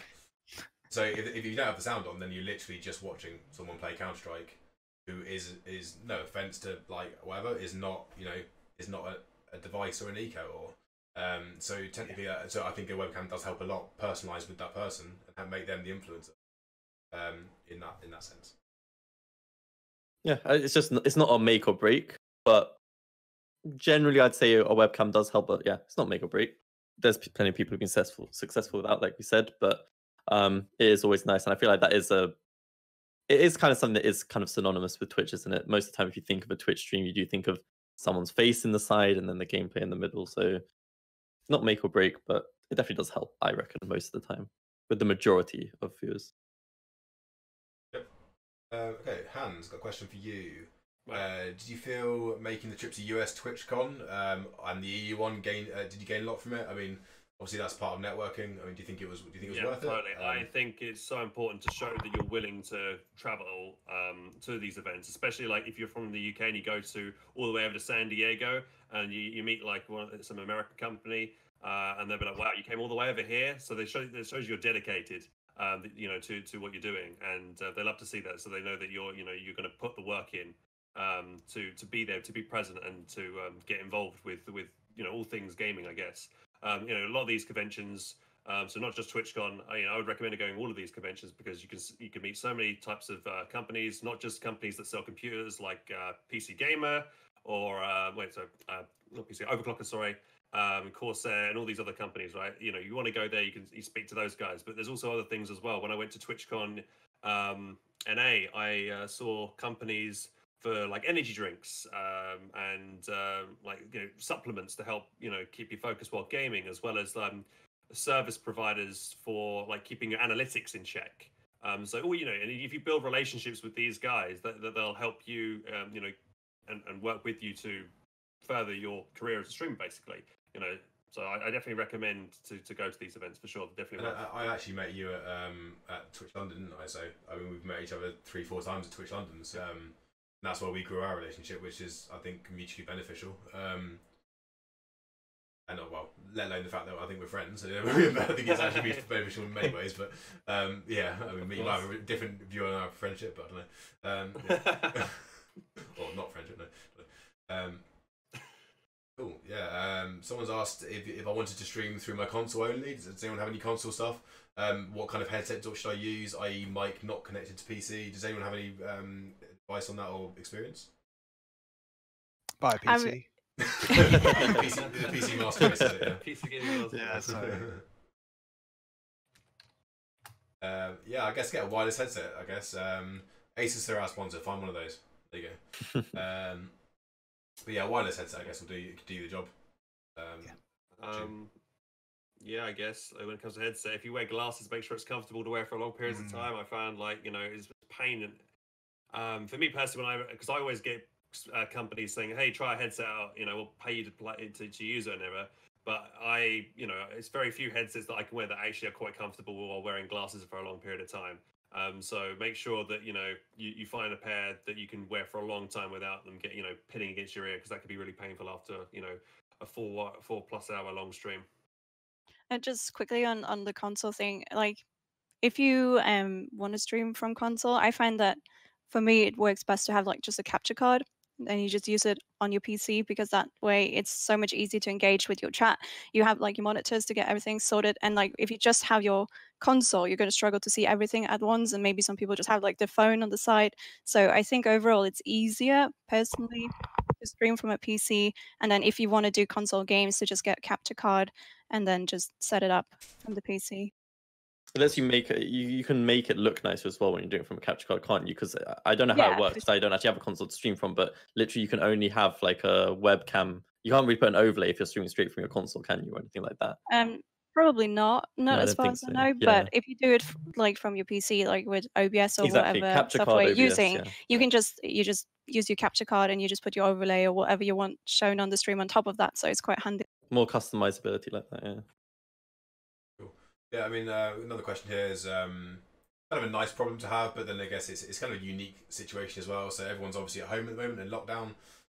so if, if you don't have the sound on, then you're literally just watching someone play Counter Strike, who is is no offense to like whatever is not you know is not a, a dev1ce or an eco or um, so technically uh, so I think a webcam does help a lot personalize with that person and make them the influencer um, in that in that sense. Yeah, uh, it's just it's not a make or break, but generally I'd say a webcam does help. But yeah, it's not make or break. There's plenty of people who've been successful successful without, like we said, but um, it is always nice, and I feel like that is a it is kind of something that is kind of synonymous with Twitch, isn't it? Most of the time, if you think of a Twitch stream, you do think of someone's face in the side and then the gameplay in the middle. So not make or break, but it definitely does help. I reckon most of the time with the majority of viewers. Uh, okay, Hans, got a question for you. Uh, did you feel making the trip to US TwitchCon um, and the EU one gain? Uh, did you gain a lot from it? I mean, obviously that's part of networking. I mean, do you think it was? Do you think it was yeah, worth totally. it? I Um, think it's so important to show that you're willing to travel um, to these events, especially like if you're from the UK and you go to all the way over to San Diego and you, you meet like one some American company uh, and they'll be like, "Wow, you came all the way over here." So they show it shows you're dedicated, um, you know, to to what you're doing, and uh, they love to see that. So they know that you're you know you're going to put the work in um, to to be there, to be present, and to um, get involved with with you know all things gaming, I guess. Um, you know, a lot of these conventions. Um, so not just TwitchCon. I, you know, I would recommend going all of these conventions because you can you can meet so many types of uh, companies, not just companies that sell computers like uh, PC Gamer or uh, wait, so uh, not PC Overclocker, sorry, um, Corsair, and all these other companies, right? You know, you want to go there, you can you speak to those guys, but there's also other things as well. When I went to TwitchCon um, NA, I uh, saw companies for like energy drinks um, and uh, like you know supplements to help you know keep you focused while gaming, as well as um, service providers for like keeping your analytics in check. Um, so, oh, you know, and if you build relationships with these guys, that, that they'll help you, um, you know, and, and work with you to further your career as a streamer, basically. You know, so I, I definitely recommend to, to go to these events for sure. Definitely. I, I actually met you at um, at Twitch London, didn't I? So I mean, we've met each other three, four times at Twitch London. So, um, that's why we grew our relationship, which is I think mutually beneficial. Um, and uh, well, let alone the fact that I think we're friends. I think it's actually mutually beneficial in many ways. But um, yeah, I mean, you might have a different view on our friendship, but I don't know. Um, yeah. or not friendship, no. Um, Cool. Yeah. Um, someone's asked if, if I wanted to stream through my console only. Does, does anyone have any console stuff? Um, what kind of headset should I use? I.e., mic not connected to PC. Does anyone have any um, advice on that or experience? Buy a I'm- PC. PC, the PC master race, is it, yeah. PC gaming was- Yeah, so- Um, yeah, I guess get a wireless headset. I guess um, Asus are our sponsor. Find one of those. There you go. um, but yeah, wireless headset. I guess will do do the job. Um, Um, yeah, I guess uh, when it comes to headset, if you wear glasses, make sure it's comfortable to wear for long periods Mm. of time. I found like you know it's pain. Um, for me personally, I because I always get uh, companies saying, "Hey, try a headset out," you know, we'll pay you to play to, to use it whatever. But I, you know, it's very few headsets that I can wear that actually are quite comfortable while wearing glasses for a long period of time. Um, so make sure that you know you, you find a pair that you can wear for a long time without them get you know pinning against your ear because that could be really painful after you know a four four plus hour long stream. And just quickly on on the console thing, like if you um want to stream from console, I find that for me it works best to have like just a capture card and you just use it on your PC because that way it's so much easier to engage with your chat. You have like your monitors to get everything sorted and like if you just have your console, you're going to struggle to see everything at once and maybe some people just have like their phone on the side. So I think overall it's easier personally to stream from a PC and then if you want to do console games to just get a capture card and then just set it up from the PC. It lets you make it. You, you can make it look nicer as well when you're doing it from a capture card, can't you? Because I don't know how Yeah, it works. 'cause I don't actually have a console to stream from, but literally you can only have like a webcam. You can't really put an overlay if you're streaming straight from your console, can you, or anything like that? Um, probably not, not I as far as I know. yeah. But if you do it like from your PC, like with OBS or exactly, whatever capture software you're using, yeah. you can just you just use your capture card and you just put your overlay or whatever you want shown on the stream on top of that. So it's quite handy. More customizability like that. Yeah. Yeah, I mean, uh, another question here is um, kind of a nice problem to have, but then I guess it's, it's kind of a unique situation as well. So everyone's obviously at home at the moment in lockdown,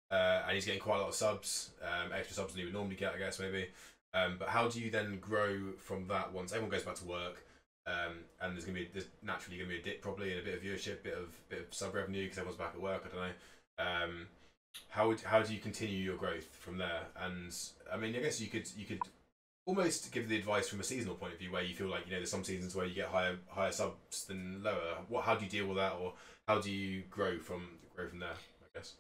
uh, and he's getting quite a lot of subs, um, extra subs than he would normally get, I guess, maybe. Um, but how do you then grow from that once everyone goes back to work? Um, and there's gonna be there's naturally gonna be a dip probably and a bit of viewership, bit of bit of sub revenue because everyone's back at work. I don't know. Um, how would how do you continue your growth from there? And I mean, I guess you could you could almost give the advice from a seasonal point of view where you feel like you know there's some seasons where you get higher higher subs than lower. What how do you deal with that or how do you grow from grow from there i guess?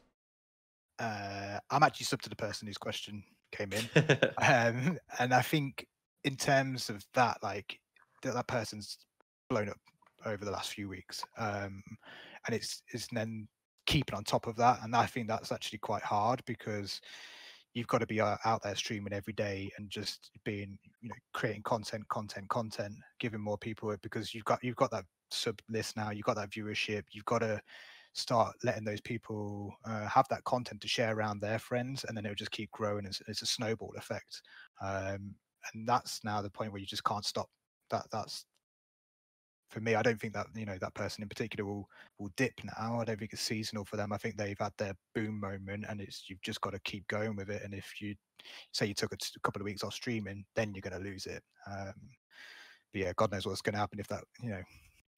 Uh, I'm actually sub to the person whose question came in. um, and I think in terms of that, like that, that person's blown up over the last few weeks, um, and it's it's then keeping on top of that, and I think that's actually quite hard because you've got to be uh, out there streaming every day and just being you know creating content, content, content, giving more people it because you've got you've got that sub list now, you've got that viewership, you've got to start letting those people uh, have that content to share around their friends and then it'll just keep growing it's, it's a snowball effect. Um, and that's now the point where you just can't stop. That that's for me i don't think that you know that person in particular will will dip now. I don't think it's seasonal for them. I think they've had their boom moment and it's you've just got to keep going with it. And if you say you took a, couple of weeks off streaming then you're going to lose it. Um, but yeah god knows what's going to happen if that you know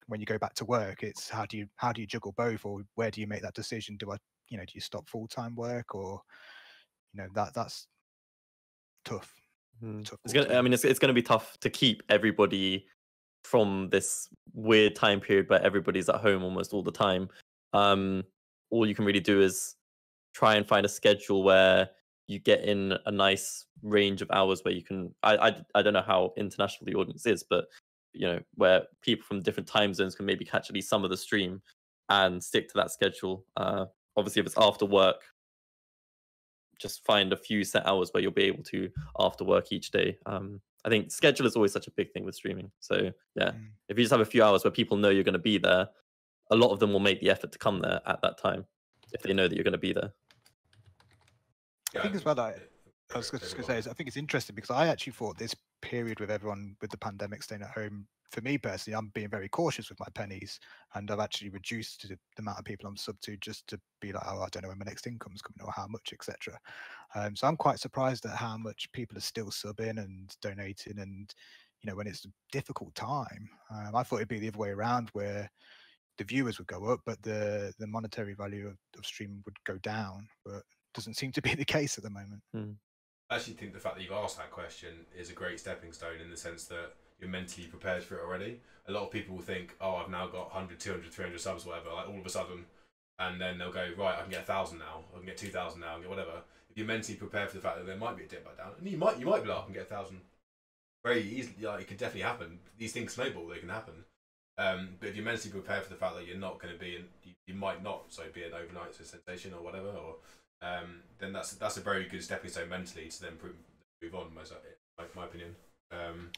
when you go back to work it's how do you how do you juggle both or where do you make that decision? Do i you know do you stop full-time work or you know that that's tough Hmm. tough gonna, I mean, it's, it's going to be tough to keep everybody from this weird time period where everybody's at home almost all the time. Um, all you can really do is try and find a schedule where you get in a nice range of hours where you can. I, I, I don't know how international the audience is, but you know, where people from different time zones can maybe catch at least some of the stream and stick to that schedule. Uh, obviously, if it's after work, just find a few set hours where you'll be able to after work each day. Um, I think schedule is always such a big thing with streaming. So yeah, Mm. if you just have a few hours where people know you're going to be there, a lot of them will make the effort to come there at that time if they know that you're going to be there. I think as well that I was just going to say, is I think it's interesting because I actually thought this period with everyone with the pandemic staying at home, for me personally, I'm being very cautious with my pennies, and I've actually reduced the, the amount of people I'm sub to just to be like, oh, I don't know when my next income's coming or how much, etc. Um, so I'm quite surprised at how much people are still subbing and donating, and you know when it's a difficult time. Um, I thought it'd be the other way around where the viewers would go up, but the the monetary value of, of streaming would go down, but doesn't seem to be the case at the moment. I actually think the fact that you've asked that question is a great stepping stone in the sense that you're mentally prepared for it already. A lot of people will think, oh, I've now got 100, 200, 300 subs, whatever, like all of a sudden, and then they'll go, right, I can get a thousand now, I can get two thousand now, I can get whatever. If you're mentally prepared for the fact that there might be a dip back down, and you might, you might be like, can get a thousand very easily. Like, it could definitely happen. These things snowball; they can happen. Um, but if you're mentally prepared for the fact that you're not going to be, in, you, you might not, so be an overnight sensation or whatever, or um, then that's that's a very good stepping stone mentally to then move, on. My, my opinion. Um,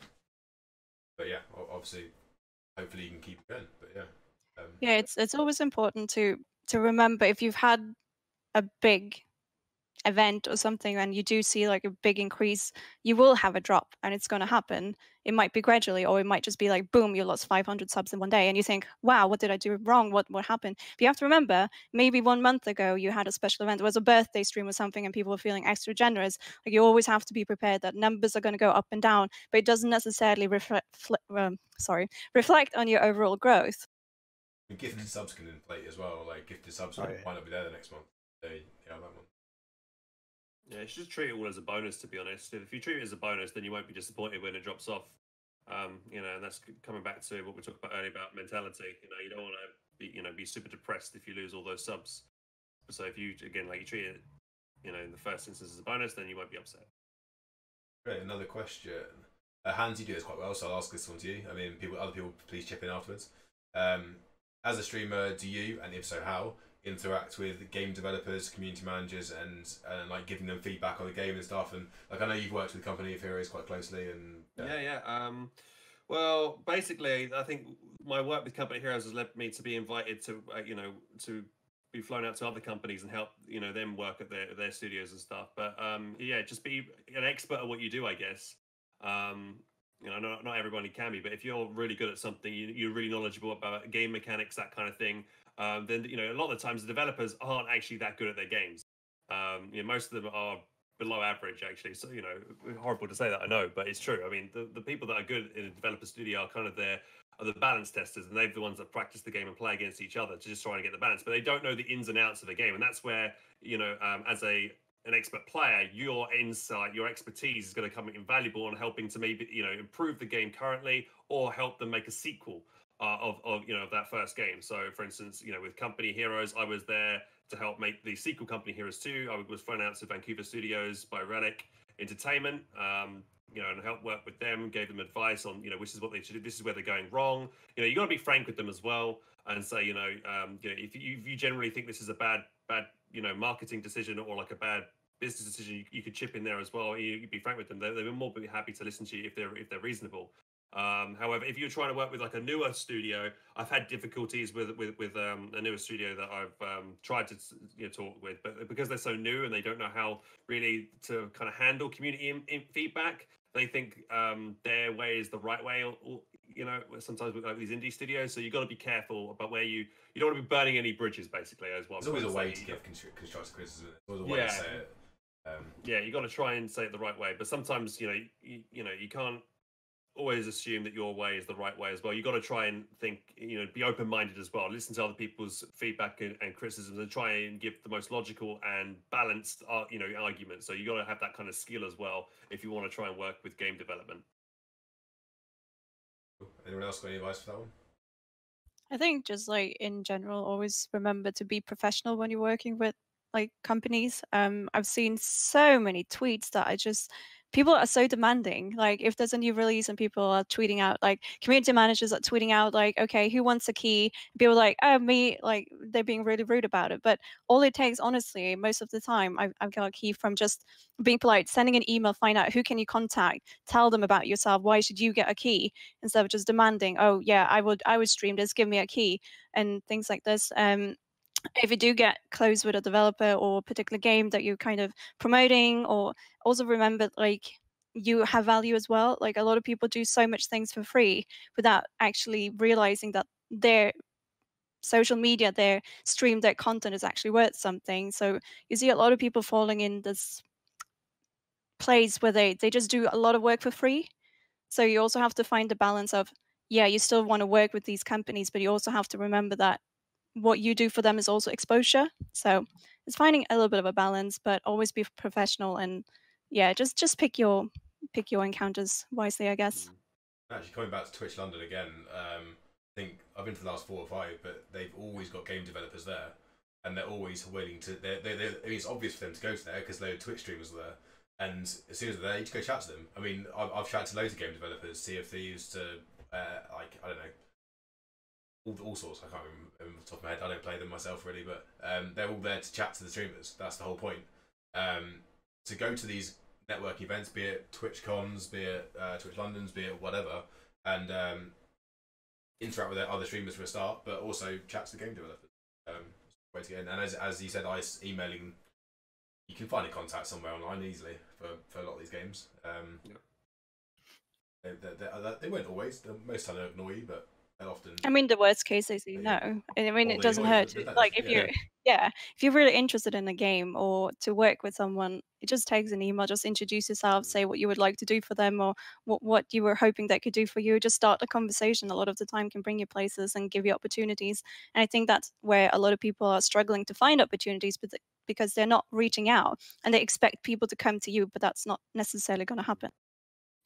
but yeah, obviously, hopefully you can keep it going. But yeah. Um, yeah, it's it's always important to to remember if you've had a big event or something and you do see like a big increase, you will have a drop and it's going to happen. It might be gradually, or it might just be like, boom, you lost 500 subs in one day. And you think, wow, what did I do wrong? What, what happened? But you have to remember, maybe one month ago you had a special event, it was a birthday stream or something, and people were feeling extra generous. Like you always have to be prepared that numbers are going to go up and down, but it doesn't necessarily reflect, um, sorry, reflect on your overall growth. Gifted subs can inflate as well. Like gifted subs oh, yeah. might not be there the next month. They, yeah, that month. Yeah, you should just treat it all as a bonus. To be honest, if you treat it as a bonus, then you won't be disappointed when it drops off. Um, you know, and that's coming back to what we talked about earlier about mentality. You know, you don't want to be, you know, be super depressed if you lose all those subs. So if you again, like you treat it, you know, in the first instance as a bonus, then you won't be upset. Great. Another question. Uh, Hans, you do this quite well, so I'll ask this one to you. I mean, people, other people, please chip in afterwards. Um, as a streamer, do you, and if so, how, interact with game developers, community managers, and and like giving them feedback on the game and stuff. And like I know you've worked with Company of Heroes quite closely, and yeah, yeah. yeah. Um, well, basically, I think my work with Company Heroes has led me to be invited to uh, you know to be flown out to other companies and help you know them work at their their studios and stuff. But um, yeah, just be an expert at what you do, I guess. Um, you know, not, not everybody can be, but if you're really good at something, you, you're really knowledgeable about game mechanics, that kind of thing, um, then you know a lot of the times the developers aren't actually that good at their games. Um, you know, most of them are below average actually. So you know, horrible to say that I know, but it's true. I mean, the, the people that are good in a developer studio are kind of there are the balance testers, and they're the ones that practice the game and play against each other to just try and get the balance. But they don't know the ins and outs of the game, and that's where you know, um, as a an expert player, your insight, your expertise is going to come invaluable on helping to maybe you know improve the game currently or help them make a sequel uh, of, of you know of that first game. So, for instance, you know with Company Heroes, I was there to help make the sequel Company Heroes 2. I was flown out to Vancouver Studios by Relic Entertainment. Um, you know, and help work with them, gave them advice on, you know, which is what they should do. This is where they're going wrong. You know, you got to be frank with them as well, and say, you know, um, you know, if you, if you generally think this is a bad, bad, you know, marketing decision or like a bad business decision, you, you could chip in there as well. You, would be frank with them. They, they were more be happy to listen to you if they're if they're reasonable. Um, however, if you're trying to work with like a newer studio, I've had difficulties with with with um, a newer studio that I've um, tried to you know, talk with, but because they're so new and they don't know how really to kind of handle community in, in feedback, they think um, their way is the right way. Or, or, you know, sometimes with like these indie studios, so you've got to be careful about where you you don't want to be burning any bridges. Basically, as well. There's always a way to give constructive criticism. There's always a way yeah. to say it. Um, yeah, you got to try and say it the right way, but sometimes you know you, you know you can't always assume that your way is the right way as well. You've got to try and think, you know, be open minded as well. Listen to other people's feedback and, and, criticisms and try and give the most logical and balanced, uh, you know, argument. So you've got to have that kind of skill as well if you want to try and work with game development. Anyone else got any advice for that one? I think just like in general, always remember to be professional when you're working with like companies. Um, I've seen so many tweets that I just people are so demanding. Like if there's a new release and people are tweeting out, like community managers are tweeting out, like, okay, who wants a key? People are like, oh, me, like they're being really rude about it. But all it takes, honestly, most of the time, I've, I've got a key from just being polite, sending an email, find out who can you contact, tell them about yourself. Why should you get a key instead of just demanding, oh yeah, I would, I would stream this, give me a key, and things like this. Um, if you do get close with a developer or a particular game that you're kind of promoting or also remember like you have value as well like a lot of people do so much things for free without actually realizing that their social media their stream their content is actually worth something. So you see a lot of people falling in this place where they they just do a lot of work for free. So you also have to find the balance of yeah you still want to work with these companies but you also have to remember that what you do for them is also exposure. So it's finding a little bit of a balance, but always be professional and yeah, just just pick your pick your encounters wisely, I guess. Mm. Actually, coming back to Twitch London again, um, I think I've been for the last four or five, but they've always got game developers there, and they're always willing to. They're, they're, they're, I mean, it's obvious for them to go to there because their Twitch streamers are there, and as soon as they're there, you just go chat to them. I mean, I've, I've chatted to loads of game developers, see if they used to, uh, like, I don't know, all, all sorts. I can't remember off the top of my head. I don't play them myself really, but um, they're all there to chat to the streamers. That's the whole point. Um, to go to these network events, be it Twitch cons, be it uh, Twitch Londons, be it whatever, and um, interact with their other streamers for a start, but also chat to the game developers. Um, way to get in. And as as you said, ice emailing, you can find a contact somewhere online easily for, for a lot of these games. Um, Yeah. they, they, they, they won't always. Most time ignore you, but often. I mean, the worst case they say no. I mean, it doesn't hurt. to- Like if yeah. you're, yeah, if you're really interested in a game or to work with someone, it just takes an email. Just introduce yourself, say what you would like to do for them, or what what you were hoping they could do for you. Just start a conversation. A lot of the time can bring you places and give you opportunities. And I think that's where a lot of people are struggling to find opportunities, but because they're not reaching out and they expect people to come to you, but that's not necessarily going to happen.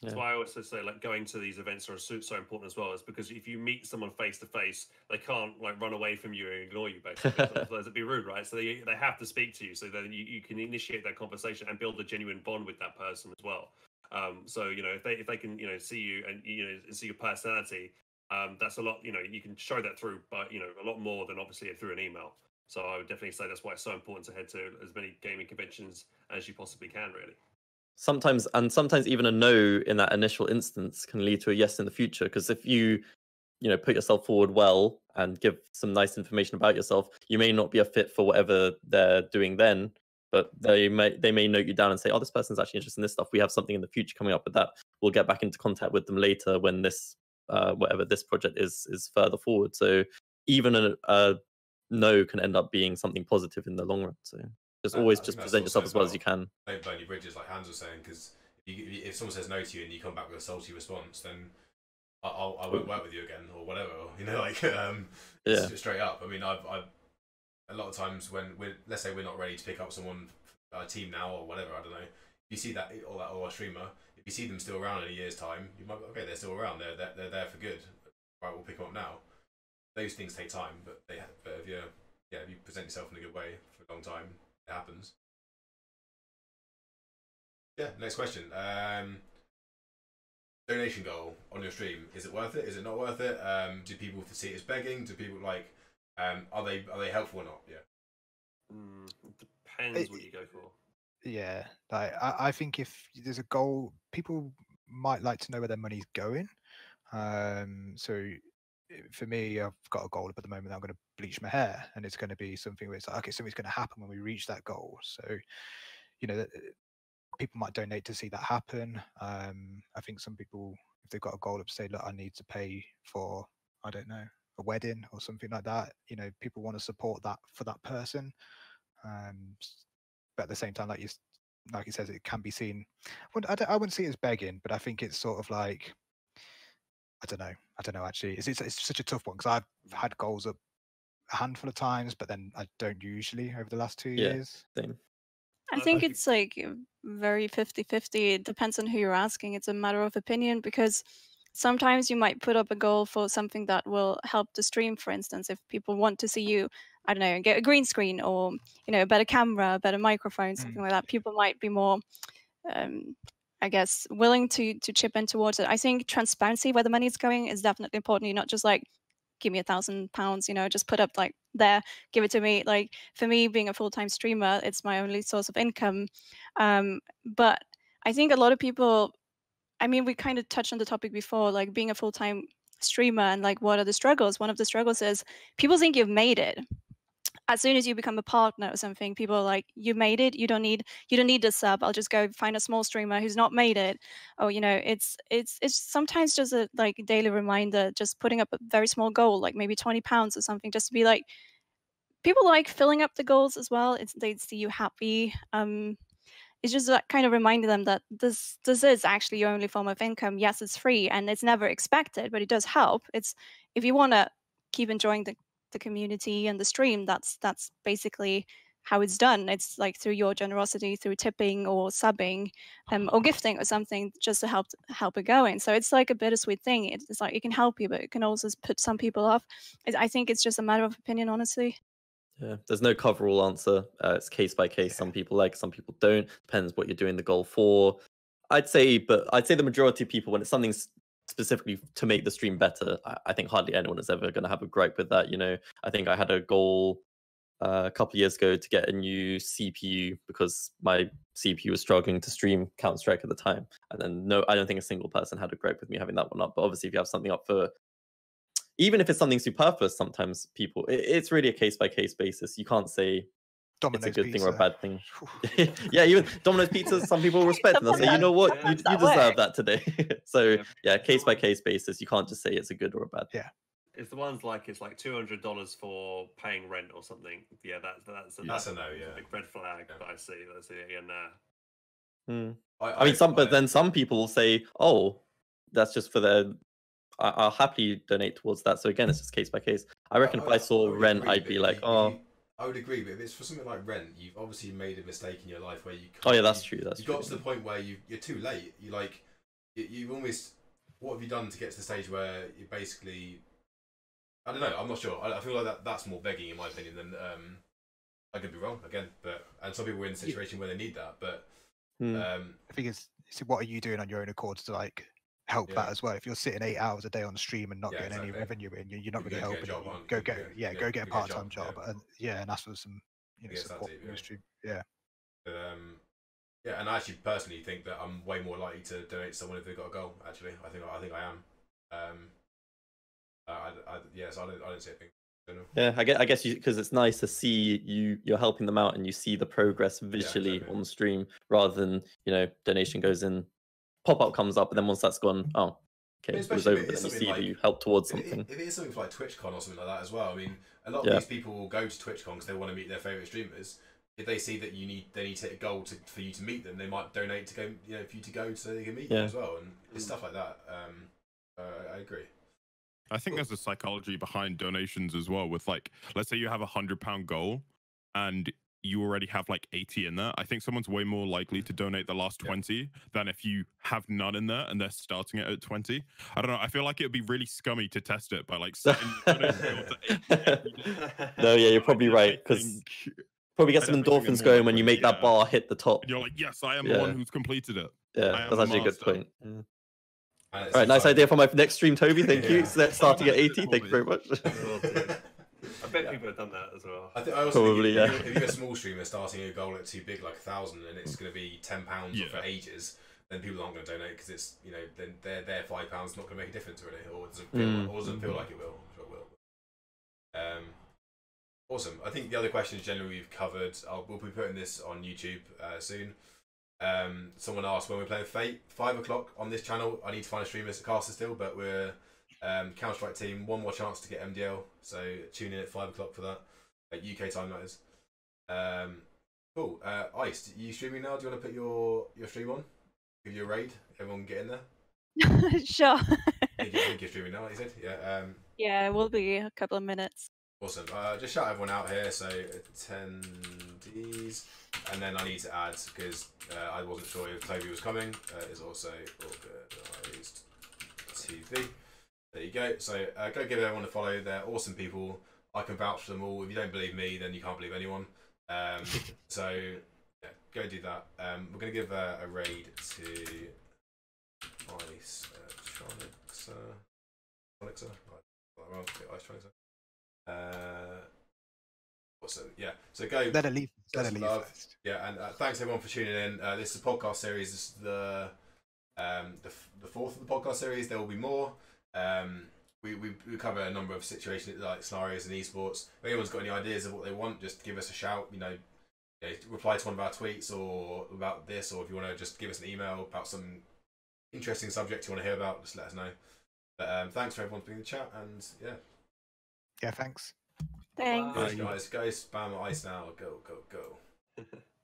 That's Yeah. why I also say like going to these events are so, so important as well, is because if you meet someone face to face, they can't like run away from you and ignore you basically. Otherwise it'd be rude, right? So they they have to speak to you so then you, you can initiate that conversation and build a genuine bond with that person as well. Um, so you know if they if they can you know see you and you know see your personality, um, that's a lot. You know you can show that through, but you know a lot more than obviously through an email. So I would definitely say that's why it's so important to head to as many gaming conventions as you possibly can, really. Sometimes and sometimes even a no in that initial instance can lead to a yes in the future because if you you know put yourself forward well and give some nice information about yourself you may not be a fit for whatever they're doing then but they may they may note you down and say oh this person's actually interested in this stuff. We have something in the future coming up with that. We'll get back into contact with them later when this uh, whatever this project is is further forward. So even a, a no can end up being something positive in the long run so just I- always I just present yourself as well as you can don't burn your bridges, like Hans was saying, because if, if someone says no to you and you come back with a salty response, then I- I'll, I won't work with you again or whatever. You know, like um, yeah straight up. I mean, I've, I've a lot of times when we're let's say we're not ready to pick up someone, a team now or whatever. I don't know. If you see that or that or a streamer, if you see them still around in a year's time, you might be, okay. They're still around. They're, they're they're there for good. Right, we'll pick them up now. Those things take time, but they but if you yeah if you present yourself in a good way for a long time, happens. Yeah, next question. Um, donation goal on your stream is it worth it? Is it not worth it? Um, do people see it as begging? Do people like? Um, are they are they helpful or not? Yeah. Mm, it depends what you go for. Yeah, like I, I think if there's a goal, people might like to know where their money's going. Um, so i- for me, I've got a goal up at the moment. that I'm going to bleach my hair, and it's going to be something where it's like, okay, something's going to happen when we reach that goal. So, you know, that- people might donate to see that happen. Um, I think some people, if they've got a goal up, say, look, I need to pay for, I don't know, a wedding or something like that. You know, people want to support that for that person. Um, but at the same time, like you, like it says, it can be seen. wouldn't- I, I wouldn't see it as begging, but I think it's sort of like, I don't know, I don't know. Actually, it's it's, it's such a tough one because I've had goals up a handful of times, but then I don't usually over the last two Yeah. years. same I I think think- it's like very 50 50. It depends on who you're asking. It's a matter of opinion because sometimes you might put up a goal for something that will help the stream, for instance, if people want to see you, I don't know, get a green screen or, you know, a better camera, a better microphone, something like that. People might be more, um, I guess, willing to to chip in towards it. I think transparency where the money is going is definitely important. You're not just like, give me a thousand pounds, you know, just put up like there, give it to me. Like for me, being a full time streamer, it's my only source of income. Um, but I think a lot of people, I mean, we kind of touched on the topic before, like being a full time streamer and like what are the struggles. One of the struggles is people think you've made it. As soon as you become a partner or something, people are like, "You made it. You don't need. You don't need a sub. I'll just go find a small streamer who's not made it." Or you know, it's it's it's sometimes just a like daily reminder, just putting up a very small goal, like maybe twenty pounds or something, just to be like, people like filling up the goals as well. It's they see you happy. Um, it's just that kind of reminding them that this this is actually your only form of income. Yes, it's free and it's never expected, but it does help. It's if you want to keep enjoying the the community and the stream, that's that's basically how it's done. It's like through your generosity, through tipping or subbing, um, or gifting or something, just to help help it going. So it's like a bittersweet thing. It's, like it can help you, but it can also put some people off. I think it's just a matter of opinion, honestly. Yeah, there's no coverall answer. Uh, it's case by case. Some people like, some people don't. Depends what you're doing the goal for. I'd say, but I'd say the majority of people, when it's something specifically to make the stream better, I, I think hardly anyone is ever going to have a gripe with that. You know, I think I had a goal uh, a couple years ago to get a new CPU because my CPU was struggling to stream Counter Strike at the time. And then no, I don't think a single person had a gripe with me having that one up. But obviously, if you have something up for, even if it's something superfluous, sometimes people, it, it's really a case by case basis. You can't say Domino's it's a good pizza. thing or a bad thing. yeah, even Domino's Pizza, some people respect and they'll say, you know what, you, you deserve work? that today. so Yeah. yeah, case by case basis. You can't just say it's a good or a bad. Yeah. It's the ones like it's like two hundred dollars for paying rent or something. Yeah, that's that's a, That's a no, a yeah. big red flag Yeah. that I see. I see it again there. Hmm. I mean, some, but then some people will say, "Oh, that's just for their." I, I'll happily donate towards that. So again, it's just case by case. I reckon if I saw would rent, I'd be like, "Oh, you- I would agree, but if it's for something like rent, you've obviously made a mistake in your life where you. oh yeah, can't- that's true. That's you true." got to the point where you you're too late. You like you, you've almost. What have you done to get to the stage where you basically? I don't know. I'm not sure. I, I feel like that that's more begging, in my opinion, than um. I could be wrong again, but and some people are in a situation where they need that, but Hmm. um, I think it's, it's what are you doing on your own accord to like help Yeah. that as well? If you're sitting eight hours a day on the stream and not Yeah, getting any revenue in, you- you're not You really go get a helping. job, it. You aren't go get Yeah, yeah, go get- get a you get a part time job, job, yeah. and yeah, and that's for some you know support it, from yeah. the stream. Yeah, But um, yeah, and I actually personally think that I'm way more likely to donate to someone if they've got a goal. Actually, I think I think I am. Um, I, I, I yes, I don't I don't see it Yeah, I guess I guess you because it's nice to see you you're helping them out and you see the progress visually exactly. on the stream rather than you know donation goes in, pop up comes up, and then once that's gone, oh, okay, it was over. if But then you something see that you helped towards If it, something. if it is something like TwitchCon or something like that as well, I mean, a lot of Yeah. these people will go to TwitchCon because they want to meet their favorite streamers. If they see that you need they need to hit a goal to, for you to meet them, they might donate to go you know for you to go so they can meet you Yeah. as well, and it's Mm. stuff like that. Um, uh, I agree. I think there's a psychology behind donations as well. With like, let's say you have a hundred pound goal, and you already have like 80 in there. I think someone's way more likely to donate the last Yeah. 20 than if you have none in there and they're starting it at 20. I don't know. I feel like it would be really scummy to test it by like setting the donation goal to 80 every day. no, yeah, you're probably right because think- probably get some endorphins going when you likely, make that bar hit the top. and you're like, yes, I am the Yeah. one who's completed it. Yeah, that's the actually a good point. Yeah. All right, nice idea for my next stream, Toby. Thank you. Yeah. So that's starting at 80. Thank you very much. Dear. I bet people have done that as well. I, think I also Probably, think if, yeah. if, you're, if you're a small streamer starting a goal at too big, like a thousand, and it's going to be ten pounds Yeah. for ages, then people aren't going to donate because it's you know then their their five pounds not going to make a difference really, or it doesn't feel, Mm. or doesn't feel like it will. Sure it will. Um, awesome. I think the other questions generally we've covered. I'll, we'll be putting this on YouTube uh, soon. Um, someone asked when we're playing Fate, five o'clock on this channel. I need to find a streamer to caster still, but we're um, Counter Strike team. One more chance to get MDL, so tune in at five o'clock for that. At UK time, that is. Um, cool. Uh, Ice, you streaming now? Do you want to put your your stream on? Give you a raid. Everyone get in there. sure. I think, you- I think you're streaming now. Like you said, yeah. Um, yeah, it will be a couple of minutes. Awesome. Uh, just shout everyone out here. So attendees, and then I need to add because uh, I wasn't sure if Toby was coming. Uh, is also organised TV. There you go. So uh, go give everyone a follow. They're awesome people. I can vouch for them all. If you don't believe me, then you can't believe anyone. Um, so yeah, go do that. Um, we're gonna give uh, a raid to Ice uh, Tronics. Uh, Tronics. Uh, well, Ice Tronics. Uh, awesome. Yeah. So go. Let her leave. Let her leave first. Yeah, and uh, thanks everyone for tuning in. Uh, this is a podcast series. This is the um, the, the fourth of the podcast series. There will be more. Um, we, we, we cover a number of situations like scenarios in esports. If anyone's got any ideas of what they want, just give us a shout. You know, you know, reply to one of our tweets or about this, or if you want to just give us an email about some interesting subject you want to hear about, just let us know. But um, thanks for everyone for being in the chat, and yeah, Yeah, thanks. Thanks. Bye. guys, guys, spam ice now. Go, go, go.